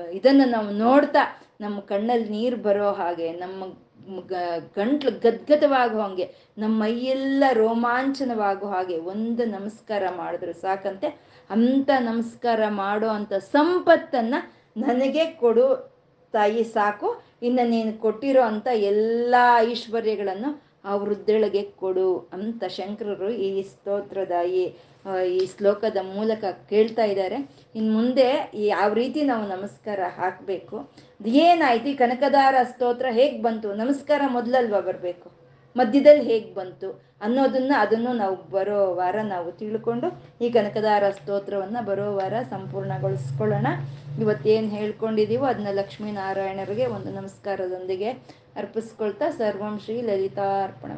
ಇದನ್ನು ನಾವು ನೋಡ್ತಾ, ನಮ್ಮ ಕಣ್ಣಲ್ಲಿ ನೀರು ಬರೋ ಹಾಗೆ, ನಮ್ಮ ಗಂಟ್ಲು ಗದ್ಗದವಾಗೋ ಹಾಗೆ, ನಮ್ಮ ಮೈಯೆಲ್ಲ ರೋಮಾಂಚನವಾಗೋ ಹಾಗೆ ಒಂದು ನಮಸ್ಕಾರ ಮಾಡಿದ್ರು ಸಾಕಂತೆ. ಅಂಥ ನಮಸ್ಕಾರ ಮಾಡೋ ಅಂಥ ಸಂಪತ್ತನ್ನು ನನಗೆ ಕೊಡು ತಾಯಿ ಸಾಕು, ಇನ್ನು ನೀನು ಕೊಟ್ಟಿರೋ ಅಂಥ ಎಲ್ಲ ಐಶ್ವರ್ಯಗಳನ್ನು ಆ ವೃದ್ಧಳಿಗೆ ಕೊಡು ಅಂತ ಶಂಕರರು ಈ ಸ್ತೋತ್ರದ ಈ ಈ ಶ್ಲೋಕದ ಮೂಲಕ ಕೇಳ್ತಾ ಇದ್ದಾರೆ. ಇನ್ನು ಮುಂದೆ ಯಾವ ರೀತಿ ನಾವು ನಮಸ್ಕಾರ ಹಾಕಬೇಕು. ಏನಾಯ್ತು? ಈ ಕನಕದಾರ ಸ್ತೋತ್ರ ಹೇಗೆ ಬಂತು? ನಮಸ್ಕಾರ ಮೊದಲಲ್ವಾ ಬರಬೇಕು? ಮಧ್ಯದಲ್ಲಿ ಹೇಗೆ ಬಂತು ಅನ್ನೋದನ್ನು ಅದನ್ನು ನಾವು ಬರೋ ವಾರ ನಾವು ತಿಳ್ಕೊಂಡು ಈ ಕನಕದಾರ ಸ್ತೋತ್ರವನ್ನು ಬರೋ ವಾರ ಸಂಪೂರ್ಣಗೊಳಿಸ್ಕೊಳ್ಳೋಣ. ಇವತ್ತೇನು ಹೇಳ್ಕೊಂಡಿದ್ದೀವೋ ಅದನ್ನ ಲಕ್ಷ್ಮೀನಾರಾಯಣರಿಗೆ ಒಂದು ನಮಸ್ಕಾರದೊಂದಿಗೆ ಅರ್ಪಿಸ್ಕೊಳ್ತಾ ಸರ್ವಂ ಶ್ರೀ ಲಲಿತಾರ್ಪಣ